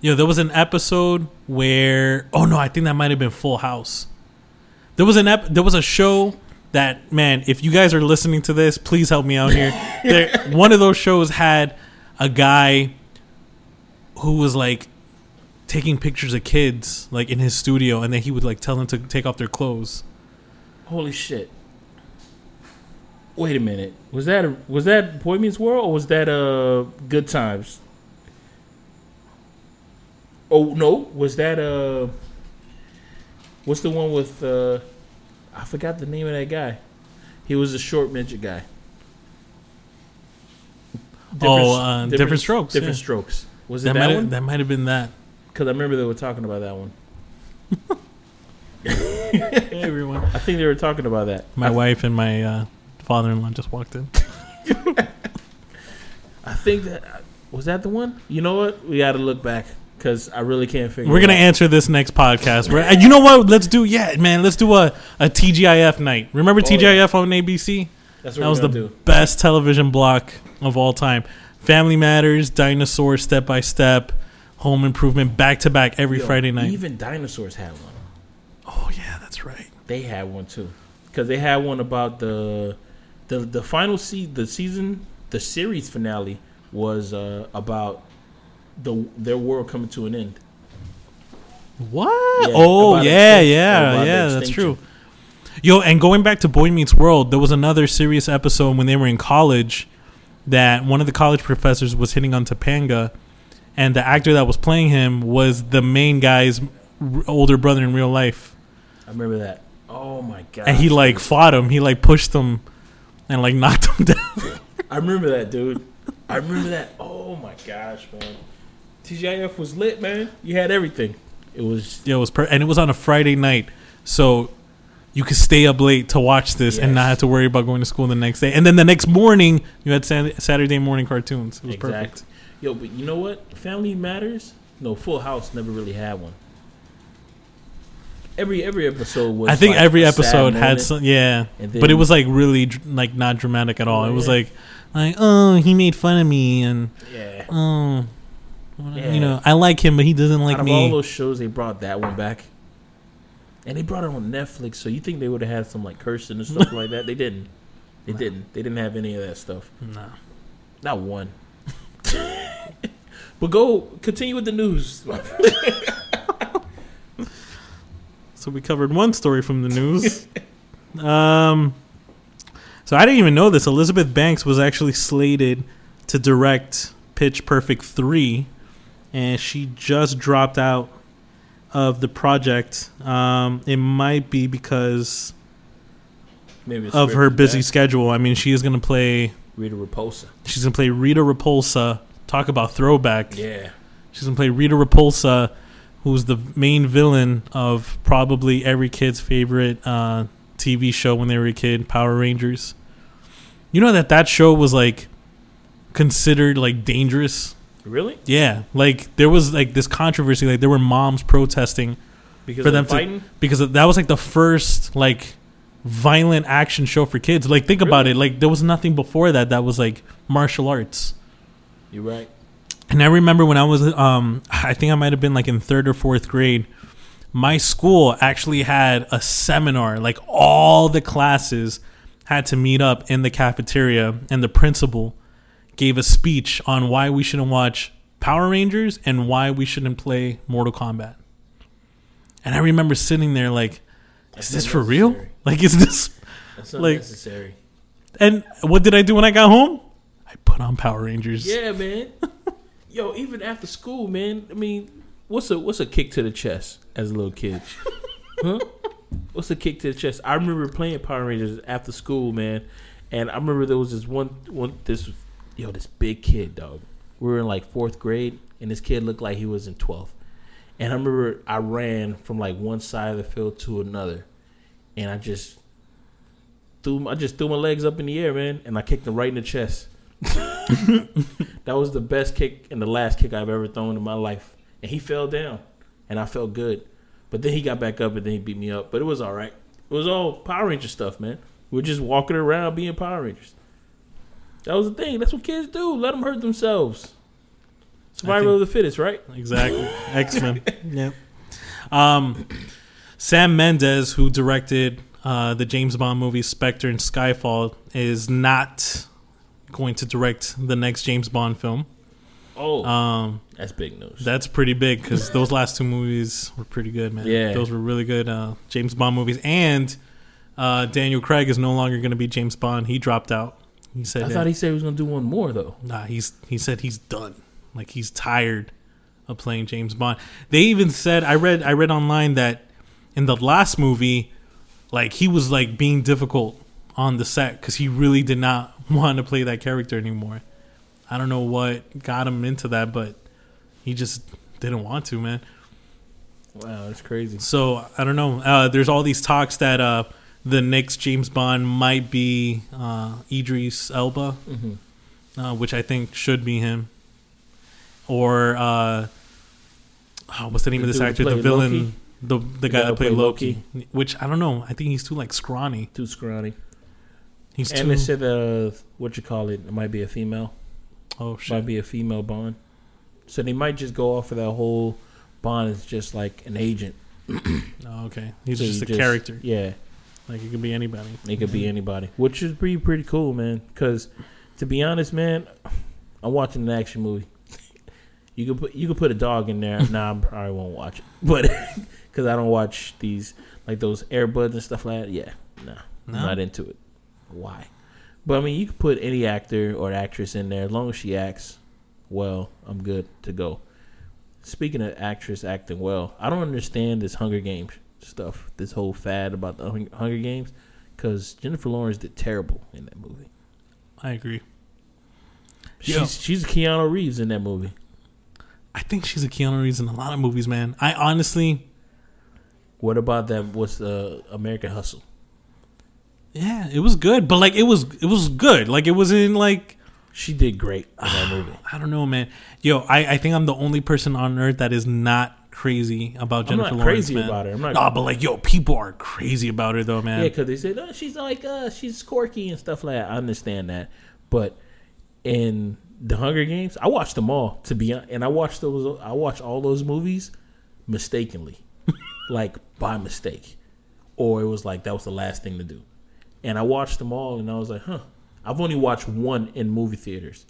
Yo, there was an episode where oh no, I think that might have been Full House. There was an ep- there was a show that man, if you guys are listening to this, please help me out here. there, one of those shows had a guy who was like taking pictures of kids like in his studio, and then he would like tell them to take off their clothes. Holy shit! Wait a minute. Was that a, was that Boy Meets World or was that uh Good Times? Oh no, was that uh? What's the one with uh? I forgot the name of that guy. He was a short midget guy. Oh, uh, Different Strokes, Different yeah. Strokes. Was it That that, might one? have, that might have been that. Because I remember they were talking about that one. Hey, everyone. I think they were talking about that. My wife and my uh, father-in-law just walked in. I think that was that the one. You know what? We got to look back because I really can't figure. We're gonna out. answer this next podcast. We're, you know what? Let's do yeah, man. Let's do a, a TGIF night. Remember Oh, yeah. TGIF on ABC? That's what That was the do. best television block of all time. Family Matters, Dinosaur, Step by Step, Home Improvement, back to back every Yo, Friday night. Even dinosaurs had one. oh yeah, that's right. They had one too, because they had one about the the the final se- the season the series finale was uh, about the their world coming to an end. What? Yeah, oh yeah, yeah, yeah. That's true. Yo, and going back to Boy Meets World, there was another serious episode when they were in college that one of the college professors was hitting on Topanga, and the actor that was playing him was the main guy's r- older brother in real life, I remember that. Oh my god! and he like fought him. He like pushed him and like knocked him down. I remember that, dude. I remember that. Oh my gosh, man! TGIF was lit, man. You had everything. It was Yeah, it was per- and it was on a Friday night, so you could stay up late to watch this and not have to worry about going to school the next day. And then the next morning, you had Saturday morning cartoons. It was exact. perfect. Yo, but you know what? Family Matters. No, Full House never really had one. Every every episode was. I think like, every episode had some, yeah, and but it was like really dr- like not dramatic at all. Oh, it was like, like oh, he made fun of me, and Yeah. oh, Yeah. you know, I like him, but he doesn't like Out of all those shows, they brought that one back, and they brought it on Netflix. So you think they would have had some like cursing and stuff like that? They didn't. They didn't. They didn't have any of that stuff. No. Not one. but go continue with the news. So we covered one story from the news. um, so I didn't even know this. Elizabeth Banks was actually slated to direct Pitch Perfect three, and she just dropped out of the project. Um, it might be because Maybe of her busy schedule. I mean, she is going to play. Rita Repulsa. She's going to play Rita Repulsa. Talk about throwback. Yeah. She's gonna play Rita Repulsa, who's the main villain of probably every kid's favorite uh, TV show when they were a kid, Power Rangers. You know that that show was like considered like dangerous. Really? Yeah, like there was like this controversy. Like there were moms protesting Because For of them the to- fighting? because that was like the first like violent action show for kids. Like think about it. Like there was nothing before that that was like martial arts. You're right. And I remember when I was, um, I think I might have been like in third or fourth grade. My school actually had a seminar, like all the classes had to meet up in the cafeteria, and the principal gave a speech on why we shouldn't watch Power Rangers and why we shouldn't play Mortal Kombat. And I remember sitting there like, is this for real? Like, is this? That's Like- necessary? And what did I do when I got home? I put on Power Rangers. Yeah, man. Yo, even after school, man. I mean, what's a what's a kick to the chest as a little kid? huh? What's a kick to the chest? I remember playing Power Rangers after school, man. And I remember there was this one one this yo this big kid, dog. We were in like fourth grade, and this kid looked like he was in twelfth. And I remember I ran from like one side of the field to another, and I just threw my- I just threw my legs up in the air, man, and I kicked him right in the chest. that was the best kick and the last kick I've ever thrown in my life. And he fell down, and I felt good. But then he got back up and then he beat me up. But it was all right. It was all Power Ranger stuff, man. We're just walking around being Power Rangers. That was the thing. That's what kids do. Let them hurt themselves. Survival of the fittest, right? Exactly. X Men. yep. Um, Sam Mendes, who directed uh, the James Bond movies Spectre and Skyfall, is not going to direct the next James Bond film. Oh, Um, that's big news. that's pretty big because those last two movies were pretty good, man. Yeah. those were really good uh, James Bond movies. And uh, Daniel Craig is no longer going to be James Bond. He dropped out. He said, I that- thought he said he was gonna do one more though. Nah, he's he said he's done. Like he's tired of playing James Bond. They even said I read I read online that in the last movie, like he was like being difficult on the set because he really did not want to play that character anymore. I don't know what got him into that, but he just didn't want to, man. Wow, that's crazy. So I don't know. Uh, there's all these talks that uh, the next James Bond might be uh, Idris Elba, Mm-hmm. uh, which I think should be him, or uh, oh, what's the name The of this actor? The villain, Loki? the the guy that played played Loki. Which I don't know. I think he's too like scrawny. Too scrawny. He's and too. they said uh, what you call it? It might be a female. oh shit! Might be a female Bond. So they might just go off of that whole Bond is just like an agent. Oh, okay, he's So just a character. Yeah, Like it could be anybody. it could be anybody, which is pretty pretty cool, man. Because to be honest, man, I'm watching an action movie. You could put you could put a dog in there. nah, I probably won't watch it, but because I don't watch these like those Airbuds and stuff like that. Yeah, nah, No? I'm not into it. Why? But I mean, you could put any actor or actress in there as long as she acts well. I'm good to go. Speaking of actress acting well, I don't understand this Hunger Games stuff. This whole fad about the Hunger Games, because Jennifer Lawrence did terrible in that movie. I agree. She's Yo. she's Keanu Reeves in that movie. I think she's a Keanu Reeves in a lot of movies, man. I honestly, What about that? What's the American Hustle? Yeah, it was good, but like it was, it was good. Like it was in like She did great in that movie. I don't know, man. Yo, I, I think I'm the only person on earth that is not crazy about Jennifer Lawrence. I'm not Lawrence, crazy man. about her. I'm not. Nah, but like, yo, people are crazy about her though, man. Yeah, because they said, oh, she's like, uh, she's quirky and stuff like that. I understand that. But in the Hunger Games, I watched them all, to be honest. And I watched those, I watched all those movies mistakenly, like by mistake. Or it was like, that was the last thing to do. And I watched them all and I was like, huh. I've only watched one in movie theaters.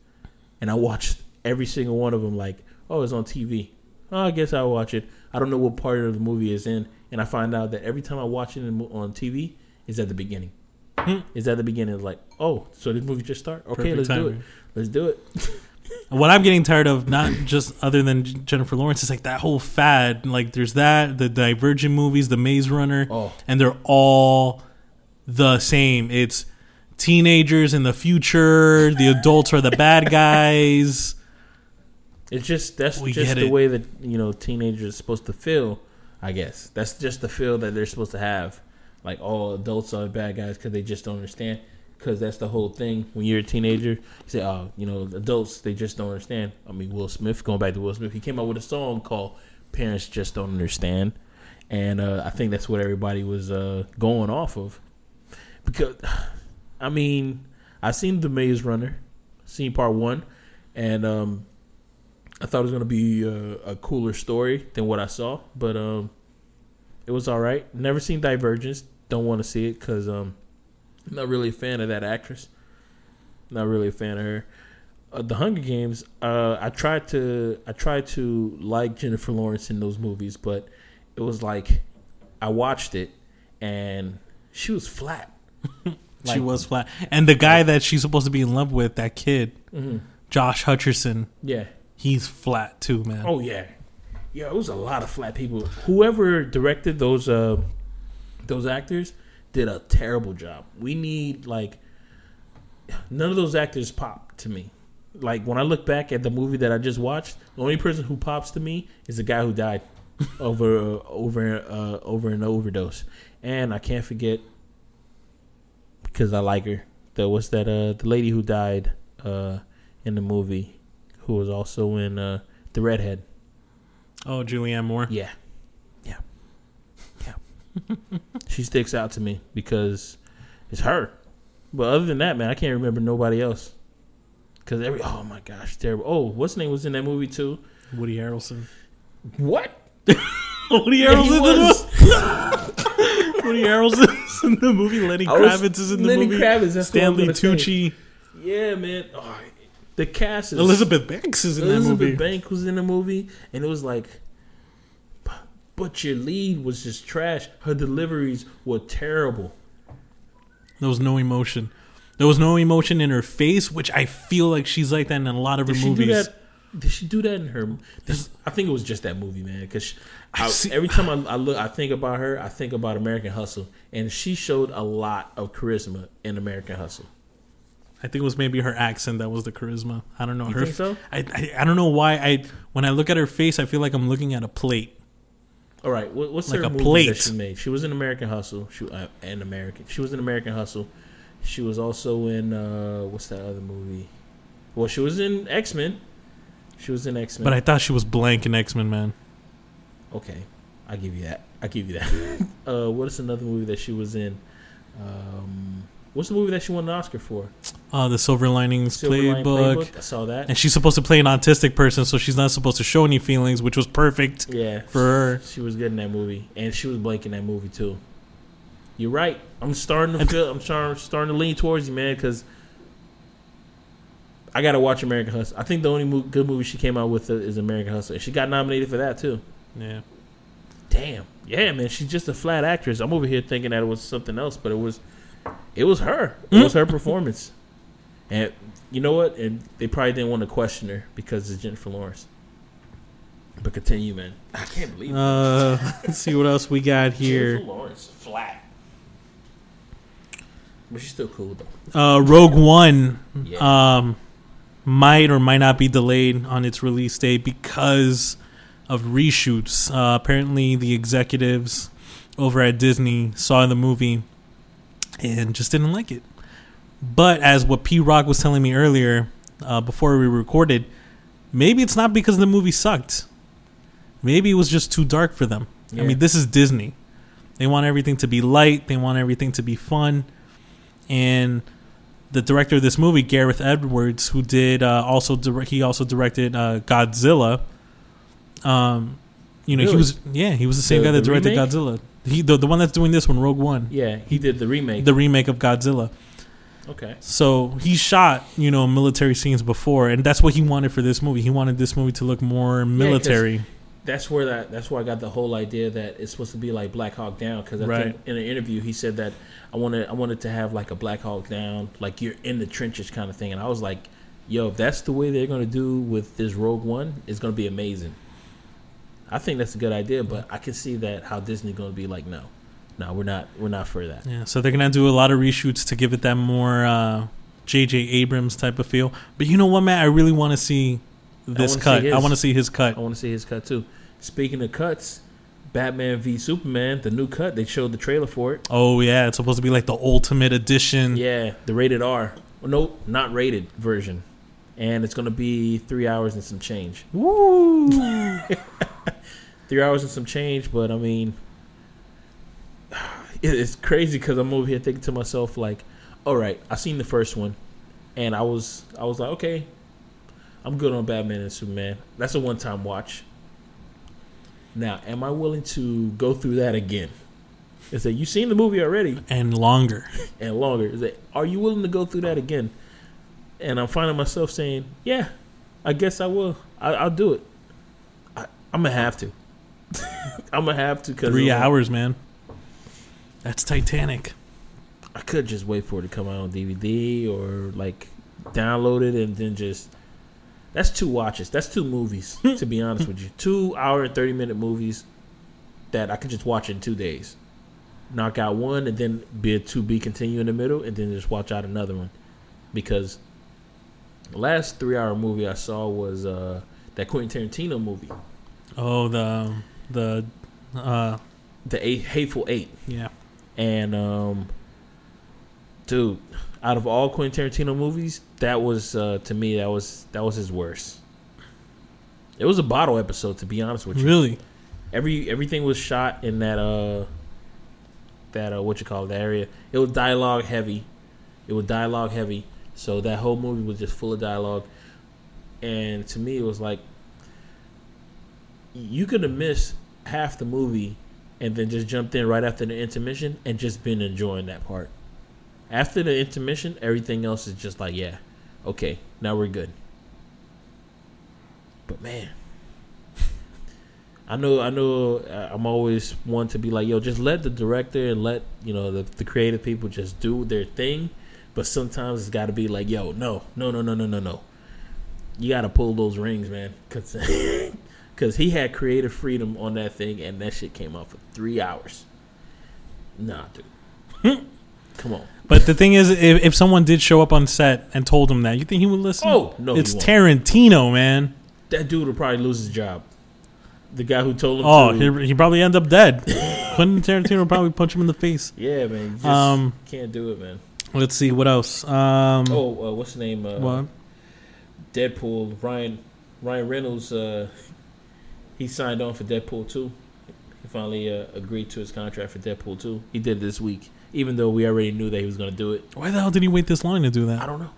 And I watched every single one of them like, oh, it's on TV. Oh, I guess I'll watch it. I don't know what part of the movie is in, and I find out that every time I watch it in, on TV, is at the beginning. Hmm. Is at the beginning. It's like, oh, so this movie just start? Okay, Perfect let's do it. Let's do it. What I'm getting tired of, not just other than Jennifer Lawrence, is like that whole fad. Like, there's that, the Divergent movies, the Maze Runner, Oh, and they're all the same. It's teenagers in the future. The adults are the bad guys. it's just that's We just the it. way that you know teenagers are supposed to feel. I guess that's just the feel that they're supposed to have. Like all adults are bad guys because they just don't understand. Because that's the whole thing. When you're a teenager, you say, "Oh, you know, adults they just don't understand." I mean, Will Smith. Going back to Will Smith, he came out with a song called "Parents Just Don't Understand," and uh, I think that's what everybody was uh, going off of. Because, I mean, I've seen The Maze Runner, seen part one, and um, I thought it was gonna be a, a cooler story than what I saw, but um, it was all right. Never seen Divergence. Don't want to see it because um, I'm not really a fan of that actress. Not really a fan of her. Uh, the Hunger Games. Uh, I tried to I tried to like Jennifer Lawrence in those movies, but it was like I watched it and she was flat. She was flat. And the guy that she's supposed to be in love with, that kid, Mhm. Josh Hutcherson, Yeah. he's flat too, man. Oh yeah, yeah. It was a lot of flat people. Whoever directed those uh those actors did a terrible job. We need like none of those actors pop to me. Like when I look back at the movie that I just watched, the only person who pops to me is the guy who died over uh, over uh, over an overdose, and I can't forget because I like her. There was that uh the lady who died uh in the movie who was also in uh the redhead. Oh, Julianne Moore. Yeah. Yeah. Yeah. she sticks out to me because it's her. But other than that, man, I can't remember nobody else. Cause every oh my gosh, terrible. Oh, what's his name was in that movie too? Woody Harrelson. What? Woody Yeah, he Harrelson's in the Woody Harrelson's in the movie. Lenny was- Kravitz is in the Lenny movie. Kravitz, that's what I was Stanley gonna say. Tucci. Yeah, man. Oh, the cast is Elizabeth Banks is in that Elizabeth movie. Banks was in the movie, and it was like, but your lead was just trash. Her deliveries were terrible. There was no emotion. There was no emotion in her face, which I feel like she's like that in a lot of her Did she movies. Do that? did she do that in her? This, I think it was just that movie, man. Because every time I, I look, I think about her. I think about American Hustle, and she showed a lot of charisma in American Hustle. I think it was maybe her accent that was the charisma. I don't know. You her think so? I, I I don't know why I when I look at her face, I feel like I'm looking at a plate. All right, what, what's Like her a movie plate. that she made? She was in American Hustle. She uh, an American. She was in American Hustle. She was also in uh, what's that other movie? Well, she was in X Men. She was in X Men. But I thought she was blank in X Men, man. Okay, I give you that. I give you that. uh, what is another movie that she was in? Um, what's the movie that she won an Oscar for? Uh, the Silver Linings Silver Lining Playbook. I saw that. And she's supposed to play an autistic person, so she's not supposed to show any feelings, which was perfect yeah, for her. she was good in that movie, and she was blank in that movie too. You're right. I'm starting to feel. I'm starting starting to lean towards you, man, because I gotta watch American Hustle. I think the only mo- good movie she came out with is American Hustle, and she got nominated for that too. Yeah. Damn. Yeah, man, she's just a flat actress. I'm over here thinking that it was something else, but it was it was her. It was her performance. And you know what? And they probably didn't want to question her because it's Jennifer Lawrence. But continue, man. I can't believe it. Uh, let's see what else we got here. Jennifer Lawrence, flat. But she's still cool though. Uh, Rogue One Yeah. um, might or might not be delayed on its release date because of reshoots. Uh, apparently, the executives over at Disney saw the movie and just didn't like it. But as what P Rock was telling me earlier, uh, before we recorded, maybe it's not because the movie sucked. Maybe it was just too dark for them. I mean, this is Disney. They want everything to be light. They want everything to be fun. And the director of this movie, Gareth Edwards, who did uh, also direct, he also directed uh, Godzilla. Um, you know, he was yeah, he was the same The- guy that directed remake? Godzilla. He the, the one that's doing this one, Rogue One, Yeah, he did the remake. the remake of Godzilla. okay. So he shot, you know, military scenes before, and that's what he wanted for this movie. He wanted this movie to look more military. That's where that. That's where I got the whole idea that it's supposed to be like Black Hawk Down. Because I Right. think in an interview he said that I wanted I wanted to have like a Black Hawk Down, like you're in the trenches kind of thing. And I was like, yo, if that's the way they're gonna do with this Rogue One, it's gonna be amazing. I think that's a good idea, but I can see that how Disney gonna be like, no, no, we're not, we're not for that. Yeah, so they're gonna do a lot of reshoots to give it that more uh, J.J. Abrams type of feel. But you know what, Matt? I really want to see this wanna cut. I want to see his cut. I want to see his cut too. Speaking of cuts, Batman v Superman, the new cut, they showed the trailer for it. Oh yeah, it's supposed to be like the ultimate edition. Yeah, the rated R. Well, no, not rated version. And it's going to be three hours and some change. Woo! Three hours and some change, but I mean, it's crazy because I'm over here thinking to myself, like, all right, I seen the first one, and I was, I was like, okay, I'm good on Batman and Superman. That's a one-time watch. Now, am I willing to go through that again? Is that you've seen the movie already? and longer. and longer. Is that are you willing to go through that again? And I'm finding myself saying, "Yeah, I guess I will. I, I'll do it. I, I'm gonna have to. I'm gonna have to because Three hours, man. That's Titanic. I could just wait for it to come out on DVD or like download it and then just. That's two watches. That's two movies. to be honest with you, two hour and thirty minute movies that I could just watch in two days. Knock out one and then be a to be continue in the middle and then just watch out another one, because the last three hour movie I saw was uh, that Quentin Tarantino movie, Oh, the the uh, the eight, Hateful Eight. yeah. And um, dude, out of all Quentin Tarantino movies, that was uh, to me that was that was his worst. It was a bottle episode, to be honest with you. Really? Every everything was shot in that uh that uh what you call it, that area. It was dialogue heavy. It was dialogue heavy. So that whole movie was just full of dialogue. And to me it was like you could have missed half the movie and then just jumped in right after the intermission and just been enjoying that part. After the intermission, everything else is just like, yeah, okay, now we're good. But man, I know, I know, uh, I'm always one to be like, yo, just let the director and let you know the, the creative people just do their thing. But sometimes it's got to be like, yo, no, no, no, no, no, no, no. you got to pull those rings, man, because he had creative freedom on that thing, and that shit came out for three hours. Nah, dude. Come on. But the thing is, if, if someone did show up on set and told him that, you think he would listen? Oh, no, it's. Tarantino, man. That dude would probably lose his job. The guy who told him. Oh, to, he he probably end up dead. Quentin Tarantino would probably punch him in the face. yeah, man. you Just Um, can't do it, man. Let's see what else. Um, Oh, uh, what's the name? Uh, what? Deadpool. Ryan Ryan Reynolds. Uh, he signed on for Deadpool two. He finally uh, agreed to his contract for Deadpool two. He did it this week, even though we already knew that he was going to do it. Why the hell did he wait this long to do that? I don't know.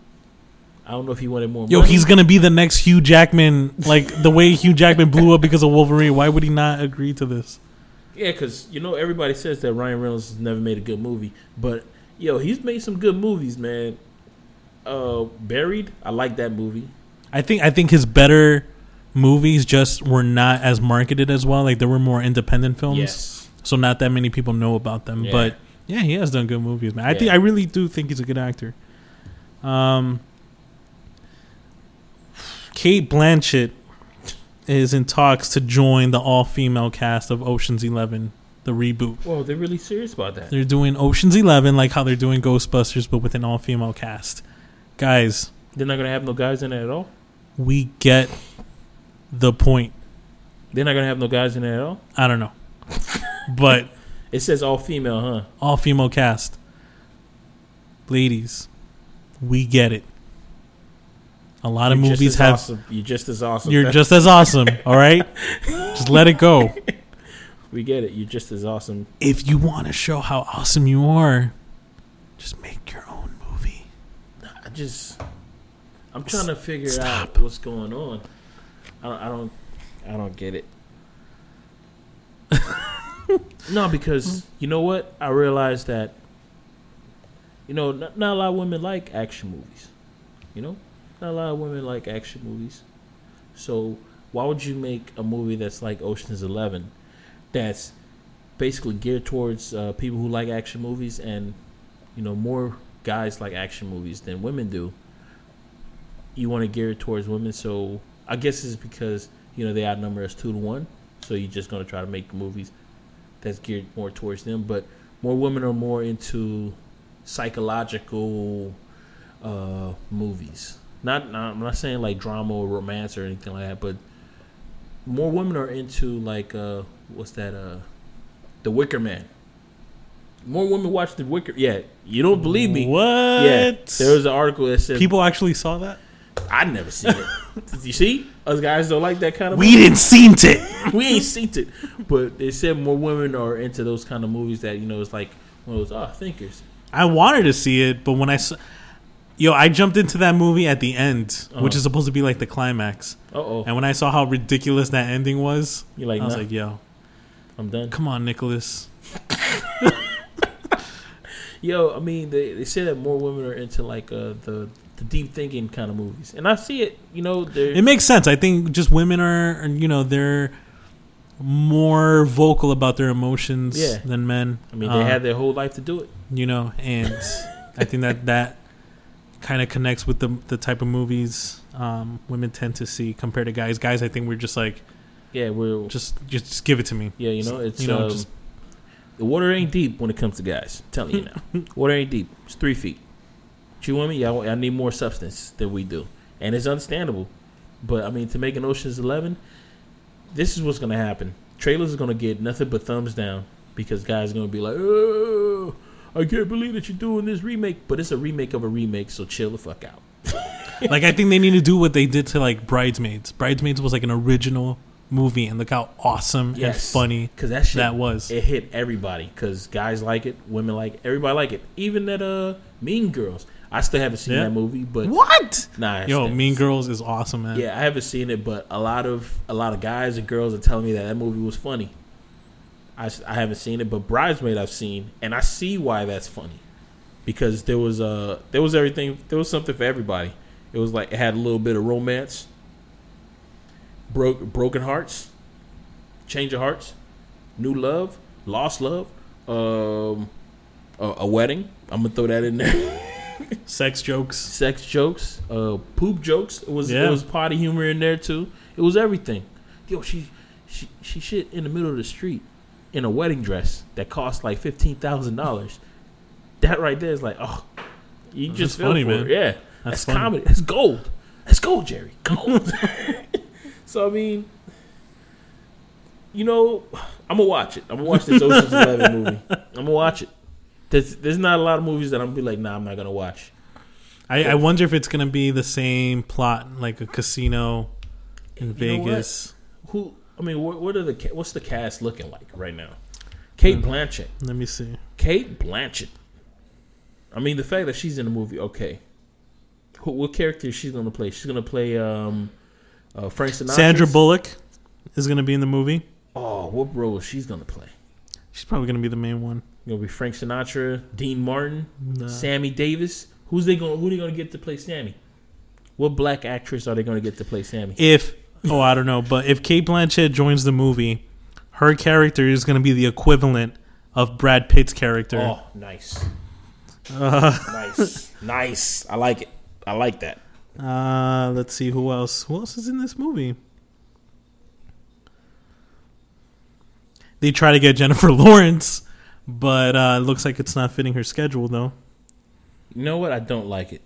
I don't know if he wanted more. Yo, money. he's gonna be the next Hugh Jackman. Like the way Hugh Jackman blew up because of Wolverine. Why would he not agree to this? Yeah, because you know everybody says that Ryan Reynolds has never made a good movie, but yo, he's made some good movies, man. Uh, Buried, I like that movie. I think I think his better movies just were not as marketed as well. Like there were more independent films, Yes, so not that many people know about them. Yeah. But yeah, he has done good movies, man. I think I really do think he's a good actor. Um, Cate Blanchett is in talks to join the all-female cast of Ocean's Eleven, the reboot. Whoa, they're really serious about that. They're doing Ocean's Eleven like how they're doing Ghostbusters, but with an all-female cast. Guys, They're not gonna have no guys in it at all. we get the point. They're not gonna have no guys in it at all. I don't know, but It says all female, huh? all female cast. Ladies, we get it. A lot of You're movies have. Awesome. You're just as awesome. You're just as awesome, all right? Just let it go. we get it. You're just as awesome. If you want to show how awesome you are, just make your own movie. I just, I'm trying to figure Stop. out what's going on. I don't, I don't, I don't get it. no, because you know what? I realized that, you know, not, not a lot of women like action movies. You know, not a lot of women like action movies. So why would you make a movie that's like Ocean's Eleven, that's basically geared towards uh, people who like action movies and you know more guys like action movies than women do you want to gear it towards women so i guess it's because you know they outnumber us two to one so you're just going to try to make movies that's geared more towards them but more women are more into psychological uh movies not, not i'm not saying like drama or romance or anything like that but more women are into like uh what's that uh the wicker man more women watch the wicker yeah you don't believe me What? yeah, there was an article that said People actually saw that? I never seen it. You see? Us guys don't like that kind of. We didn't seen it. we ain't seen it, but they said more women are into those kind of movies that you know it's like one of those ah thinkers. I wanted to see it, but when I saw. Yo, I jumped into that movie at the end, which Uh-huh. is supposed to be like the climax. Uh oh, And when I saw how ridiculous that ending was, you're like, I was nah, like, yo, I'm done. come on, Nicolas. Yo, I mean, they they say that more women are into like uh, the the deep thinking kind of movies, and I see it. You know, they're It makes sense. I think just women are, you know, they're more vocal about their emotions Yeah. than men. I mean, they Uh, had their whole life to do it. you know, and I think that that kind of connects with the the type of movies um, women tend to see compared to guys. Guys, I think we're just like, Yeah, we're just just, give it to me. yeah, you know, it's you know, um, just- the water ain't deep when it comes to guys. I'm telling you now, water ain't deep. It's three feet. You women, y'all, I need more substance than we do, and it's understandable. But I mean, to make an Ocean's Eleven, this is what's gonna happen. Trailers are gonna get nothing but thumbs down because guys are gonna be like, "Oh, I can't believe that you're doing this remake," but it's a remake of a remake, so chill the fuck out. like I think they need to do what they did to like Bridesmaids. Bridesmaids was like an original movie, and look how awesome and funny Because that shit that was. it hit everybody because guys like it, women like it, everybody like it. Even that uh Mean Girls, I still haven't seen Yeah. that movie, but what? nah, Yo, it's- Mean Girls is awesome, man. Yeah, I haven't seen it, but a lot of a lot of guys and girls are telling me that that movie was funny. I, I haven't seen it, but Bridesmaid I've seen, and I see why that's funny because there was uh there was everything there was something for everybody. It was like it had a little bit of romance, broke broken hearts, change of hearts, new love, lost love, um, a, a wedding. I'm gonna throw that in there. Sex jokes. sex jokes, uh, poop jokes. It was Yeah. it was potty humor in there too. It was everything. Yo, she she she shit in the middle of the street in a wedding dress that cost like fifteen thousand dollars. That right there is like, oh, you That's just funny, man. it. Yeah, That's that's, comedy. That's gold. That's gold, Jerry. Gold. so I mean, you know, I'm gonna watch it. I'm gonna watch this Ocean's Eleven movie. I'm gonna watch it. There's there's not a lot of movies that I'm gonna be like, nah, I'm not gonna watch. I, I wonder if it's gonna be the same plot, like a casino in You? Vegas. Who? I mean, what, what are the what's the cast looking like right now? Cate Blanchett. Let me see. Cate Blanchett. I mean, the fact that she's in the movie, okay. Who, what character is she gonna play? She's gonna play um, uh, Frank Sinatra. Sandra Bullock is gonna be in the movie. Oh, what role is she's gonna play? She's probably gonna be the main one. Gonna be Frank Sinatra, Dean Martin, Nah. Sammy Davis. Who's they going? Who they gonna get to play Sammy? What black actress are they gonna get to play Sammy? If oh I don't know, but if Cate Blanchett joins the movie, her character is gonna be the equivalent of Brad Pitt's character. Oh, nice, Uh, nice, nice. I like it. I like that. uh, let's see who else. Who else is in this movie? They try to get Jennifer Lawrence, but uh, it looks like it's not fitting her schedule though. You know what? I don't like it.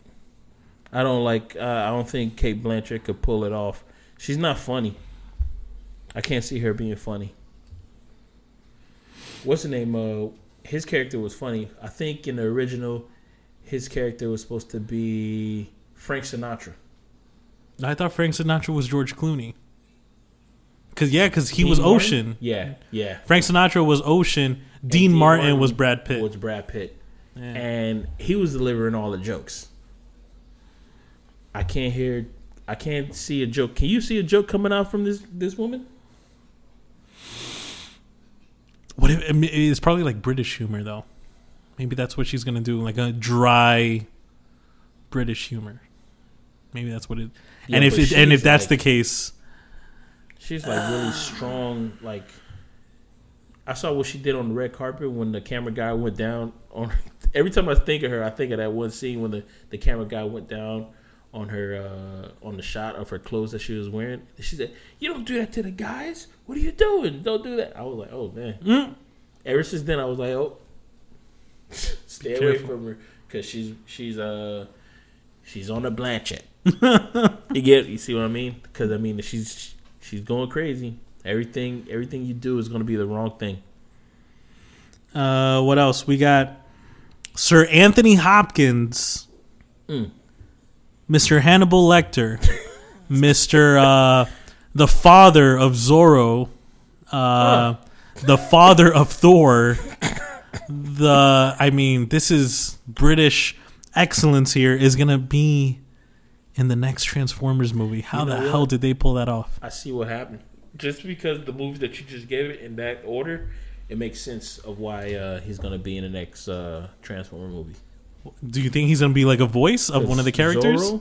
I don't like. Uh, I don't think Cate Blanchett could pull it off. She's not funny. I can't see her being funny. What's the name? Uh, his character was funny. I think in the original, his character was supposed to be Frank Sinatra. I thought Frank Sinatra was George Clooney. Cause yeah, cause he Dean was Martin? Ocean. Yeah, yeah. Frank Sinatra was Ocean. Dean, Dean Martin, Martin was Brad Pitt. Was Brad Pitt, Yeah. and he was delivering all the jokes. I can't hear. I can't see a joke. Can you see a joke coming out from this this woman? What if, it's probably like British humor though. Maybe that's what she's gonna do, like a dry British humor. Maybe that's what it. Yeah, and if it, and if that's like- the case, She's like really strong. Like I saw what she did on the red carpet when the camera guy went down on. Every time I think of her, I think of that one scene when the, the camera guy went down on her uh, on the shot of her clothes that she was wearing. She said, "You don't do that to the guys. What are you doing? Don't do that." I was like, "Oh man." Mm. Ever since then, I was like, "Oh, stay away from her because she's she's uh she's on a Blanchett." you get you see what I mean? Because I mean she's she's going crazy. Everything everything you do is going to be the wrong thing. uh, what else? We got Sir Anthony Hopkins, Mm. Mr. Hannibal Lecter, Mr. Uh, the father of Zorro, uh, the father of Thor. The I mean, this is British excellence. Here is gonna be in the next Transformers movie. How You know the what? hell did they pull that off? I see what happened. Just because the movie that you just gave it in that order, it makes sense of why uh, he's going to be in the next uh, Transformer movie. Do you think he's gonna be like a voice of one of the characters? Zorro?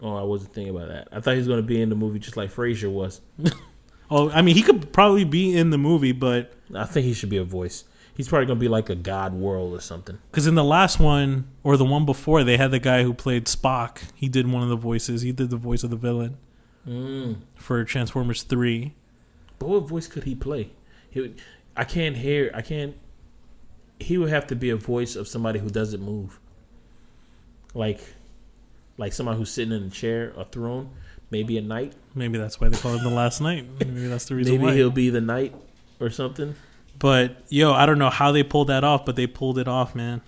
Oh, I wasn't thinking about that. I thought he was going to be in the movie just like Frasier was. Oh, I mean, he could probably be in the movie, but I think he should be a voice. He's probably going to be like a God World or something. because in the last one or the one before, they had the guy who played Spock. He did one of the voices. He did the voice of the villain Mm. for Transformers Three. But what voice could he play? He would, I can't hear. I can't. He would have to be a voice of somebody who doesn't move. Like, like somebody who's sitting in a chair or throne. Maybe a knight. Maybe that's why they call him the Last knight. Maybe that's the reason Maybe why. he'll be the knight or something. But yo, I don't know how they pulled that off, but they pulled it off, man.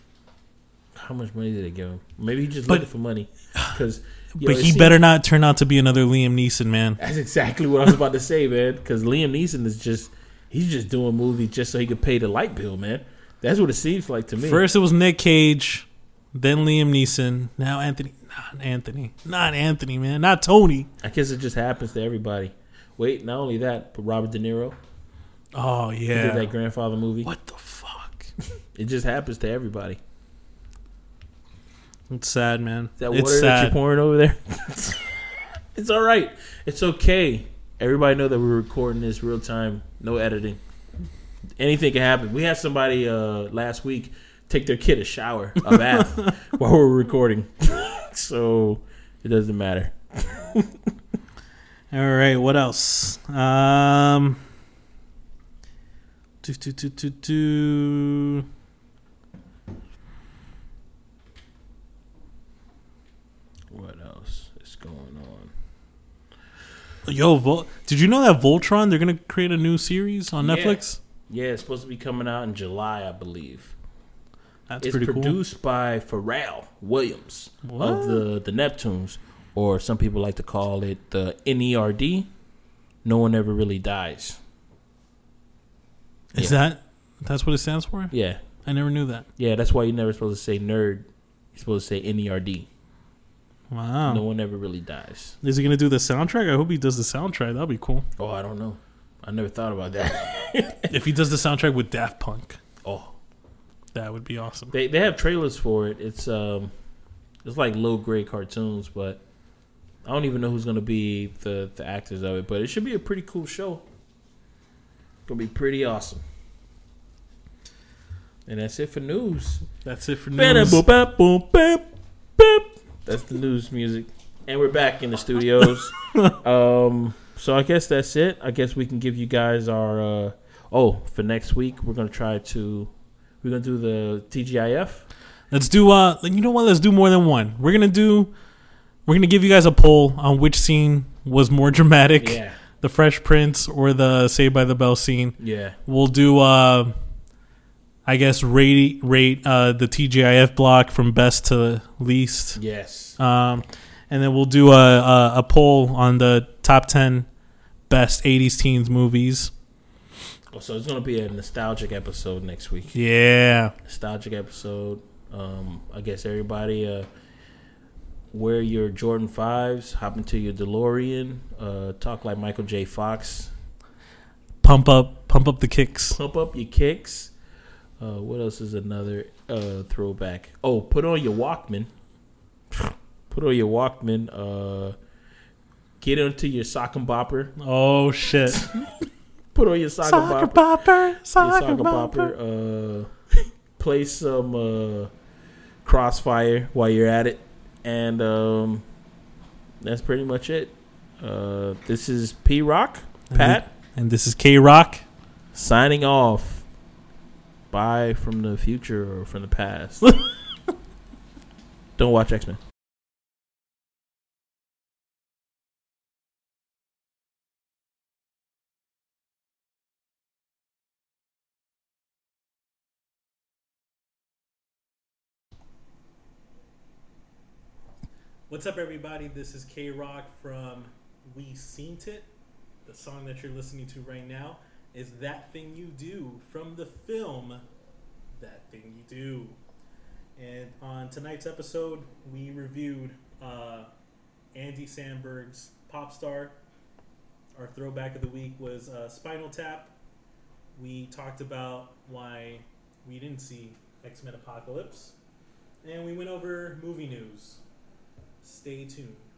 How much money did they give him? Maybe he just But- looking for money. Because, but he better not turn out to be another Liam Neeson, man. That's exactly what I was about to say, man. Because Liam Neeson is just. He's just doing movies just so he could pay the light bill, man. That's what it seems like to me. First it was Nick Cage, then Liam Neeson, now Anthony. Not Anthony. Not Anthony, man. Not Tony. I guess it just happens to everybody. Wait, not only that, but Robert De Niro. Oh He yeah. did that grandfather movie. What the fuck? It just happens to everybody. It's sad, man. Is that it's water that you're pouring over there? it's all right. It's okay. Everybody know that we're recording this real time, no editing. Anything can happen. We had somebody uh, last week take their kid a shower, a bath while we're recording. so it doesn't matter. All right, what else? Um, do, do, do, do, do. What else is going on? Yo, Vol- did you know that Voltron? They're gonna create a new series on Yeah. Netflix. Yeah, it's supposed to be coming out in July, I believe. That's it's pretty cool. produced by Pharrell Williams What? of the the Neptunes, or some people like to call it the NERD. No one ever really dies. Is Yeah. that that's what it stands for? Yeah, I never knew that. yeah. That's why you're never supposed to say nerd. You're supposed to say NERD. Wow. No one ever really dies. Is he gonna do the soundtrack? I hope he does the soundtrack. That'll be cool. Oh, I don't know. I never thought about that. if he does the soundtrack with Daft Punk, oh, that would be awesome. they they have trailers for it. It's um, it's like low grade cartoons, but I don't even know who's gonna be the the actors of it. But it should be a pretty cool show. Gonna be pretty awesome. And that's it for news. That's it for news. That's the news music. And we're back in the studios. um, so I guess that's it. I guess we can give you guys our uh, oh for next week. We're gonna try to we're gonna do the TGIF. Let's do uh you know what, let's do more than one. We're gonna do we're gonna give you guys a poll on which scene was more dramatic. Yeah, The Fresh Prince or the Saved by the Bell scene. yeah, We'll do uh I guess rate rate uh the TGIF block from best to least. yes. Um and then we'll do a, a, a poll on the top ten best eighties teens movies. Oh, so it's gonna be a nostalgic episode next week. Yeah. Nostalgic episode. Um, I guess everybody uh, wear your Jordan fives, hop into your DeLorean, uh, talk like Michael J. Fox, Pump up pump up the kicks. pump up your kicks. Uh, what else is another uh, throwback? Oh, put on your Walkman. Put on your Walkman. Uh, get into your sock and bopper. Oh shit. Put on your sock and Soccer bopper. popper, Your soccer sock and popper. bopper. Uh, play some uh, Crossfire while you're at it, and um, that's pretty much it. Uh, this is P Rock Pat And this is K Rock. signing off. Bye from the future or from the past. Don't watch X Men. What's up, everybody? This is K Rock from We Seen It. The song that you're listening to right now is That Thing You Do from the film That Thing You Do. And on tonight's episode, we reviewed uh, Andy Samberg's Pop Star. Our throwback of the week was uh, Spinal Tap. We talked about why we didn't see X Men Apocalypse. And we went over movie news. Stay tuned.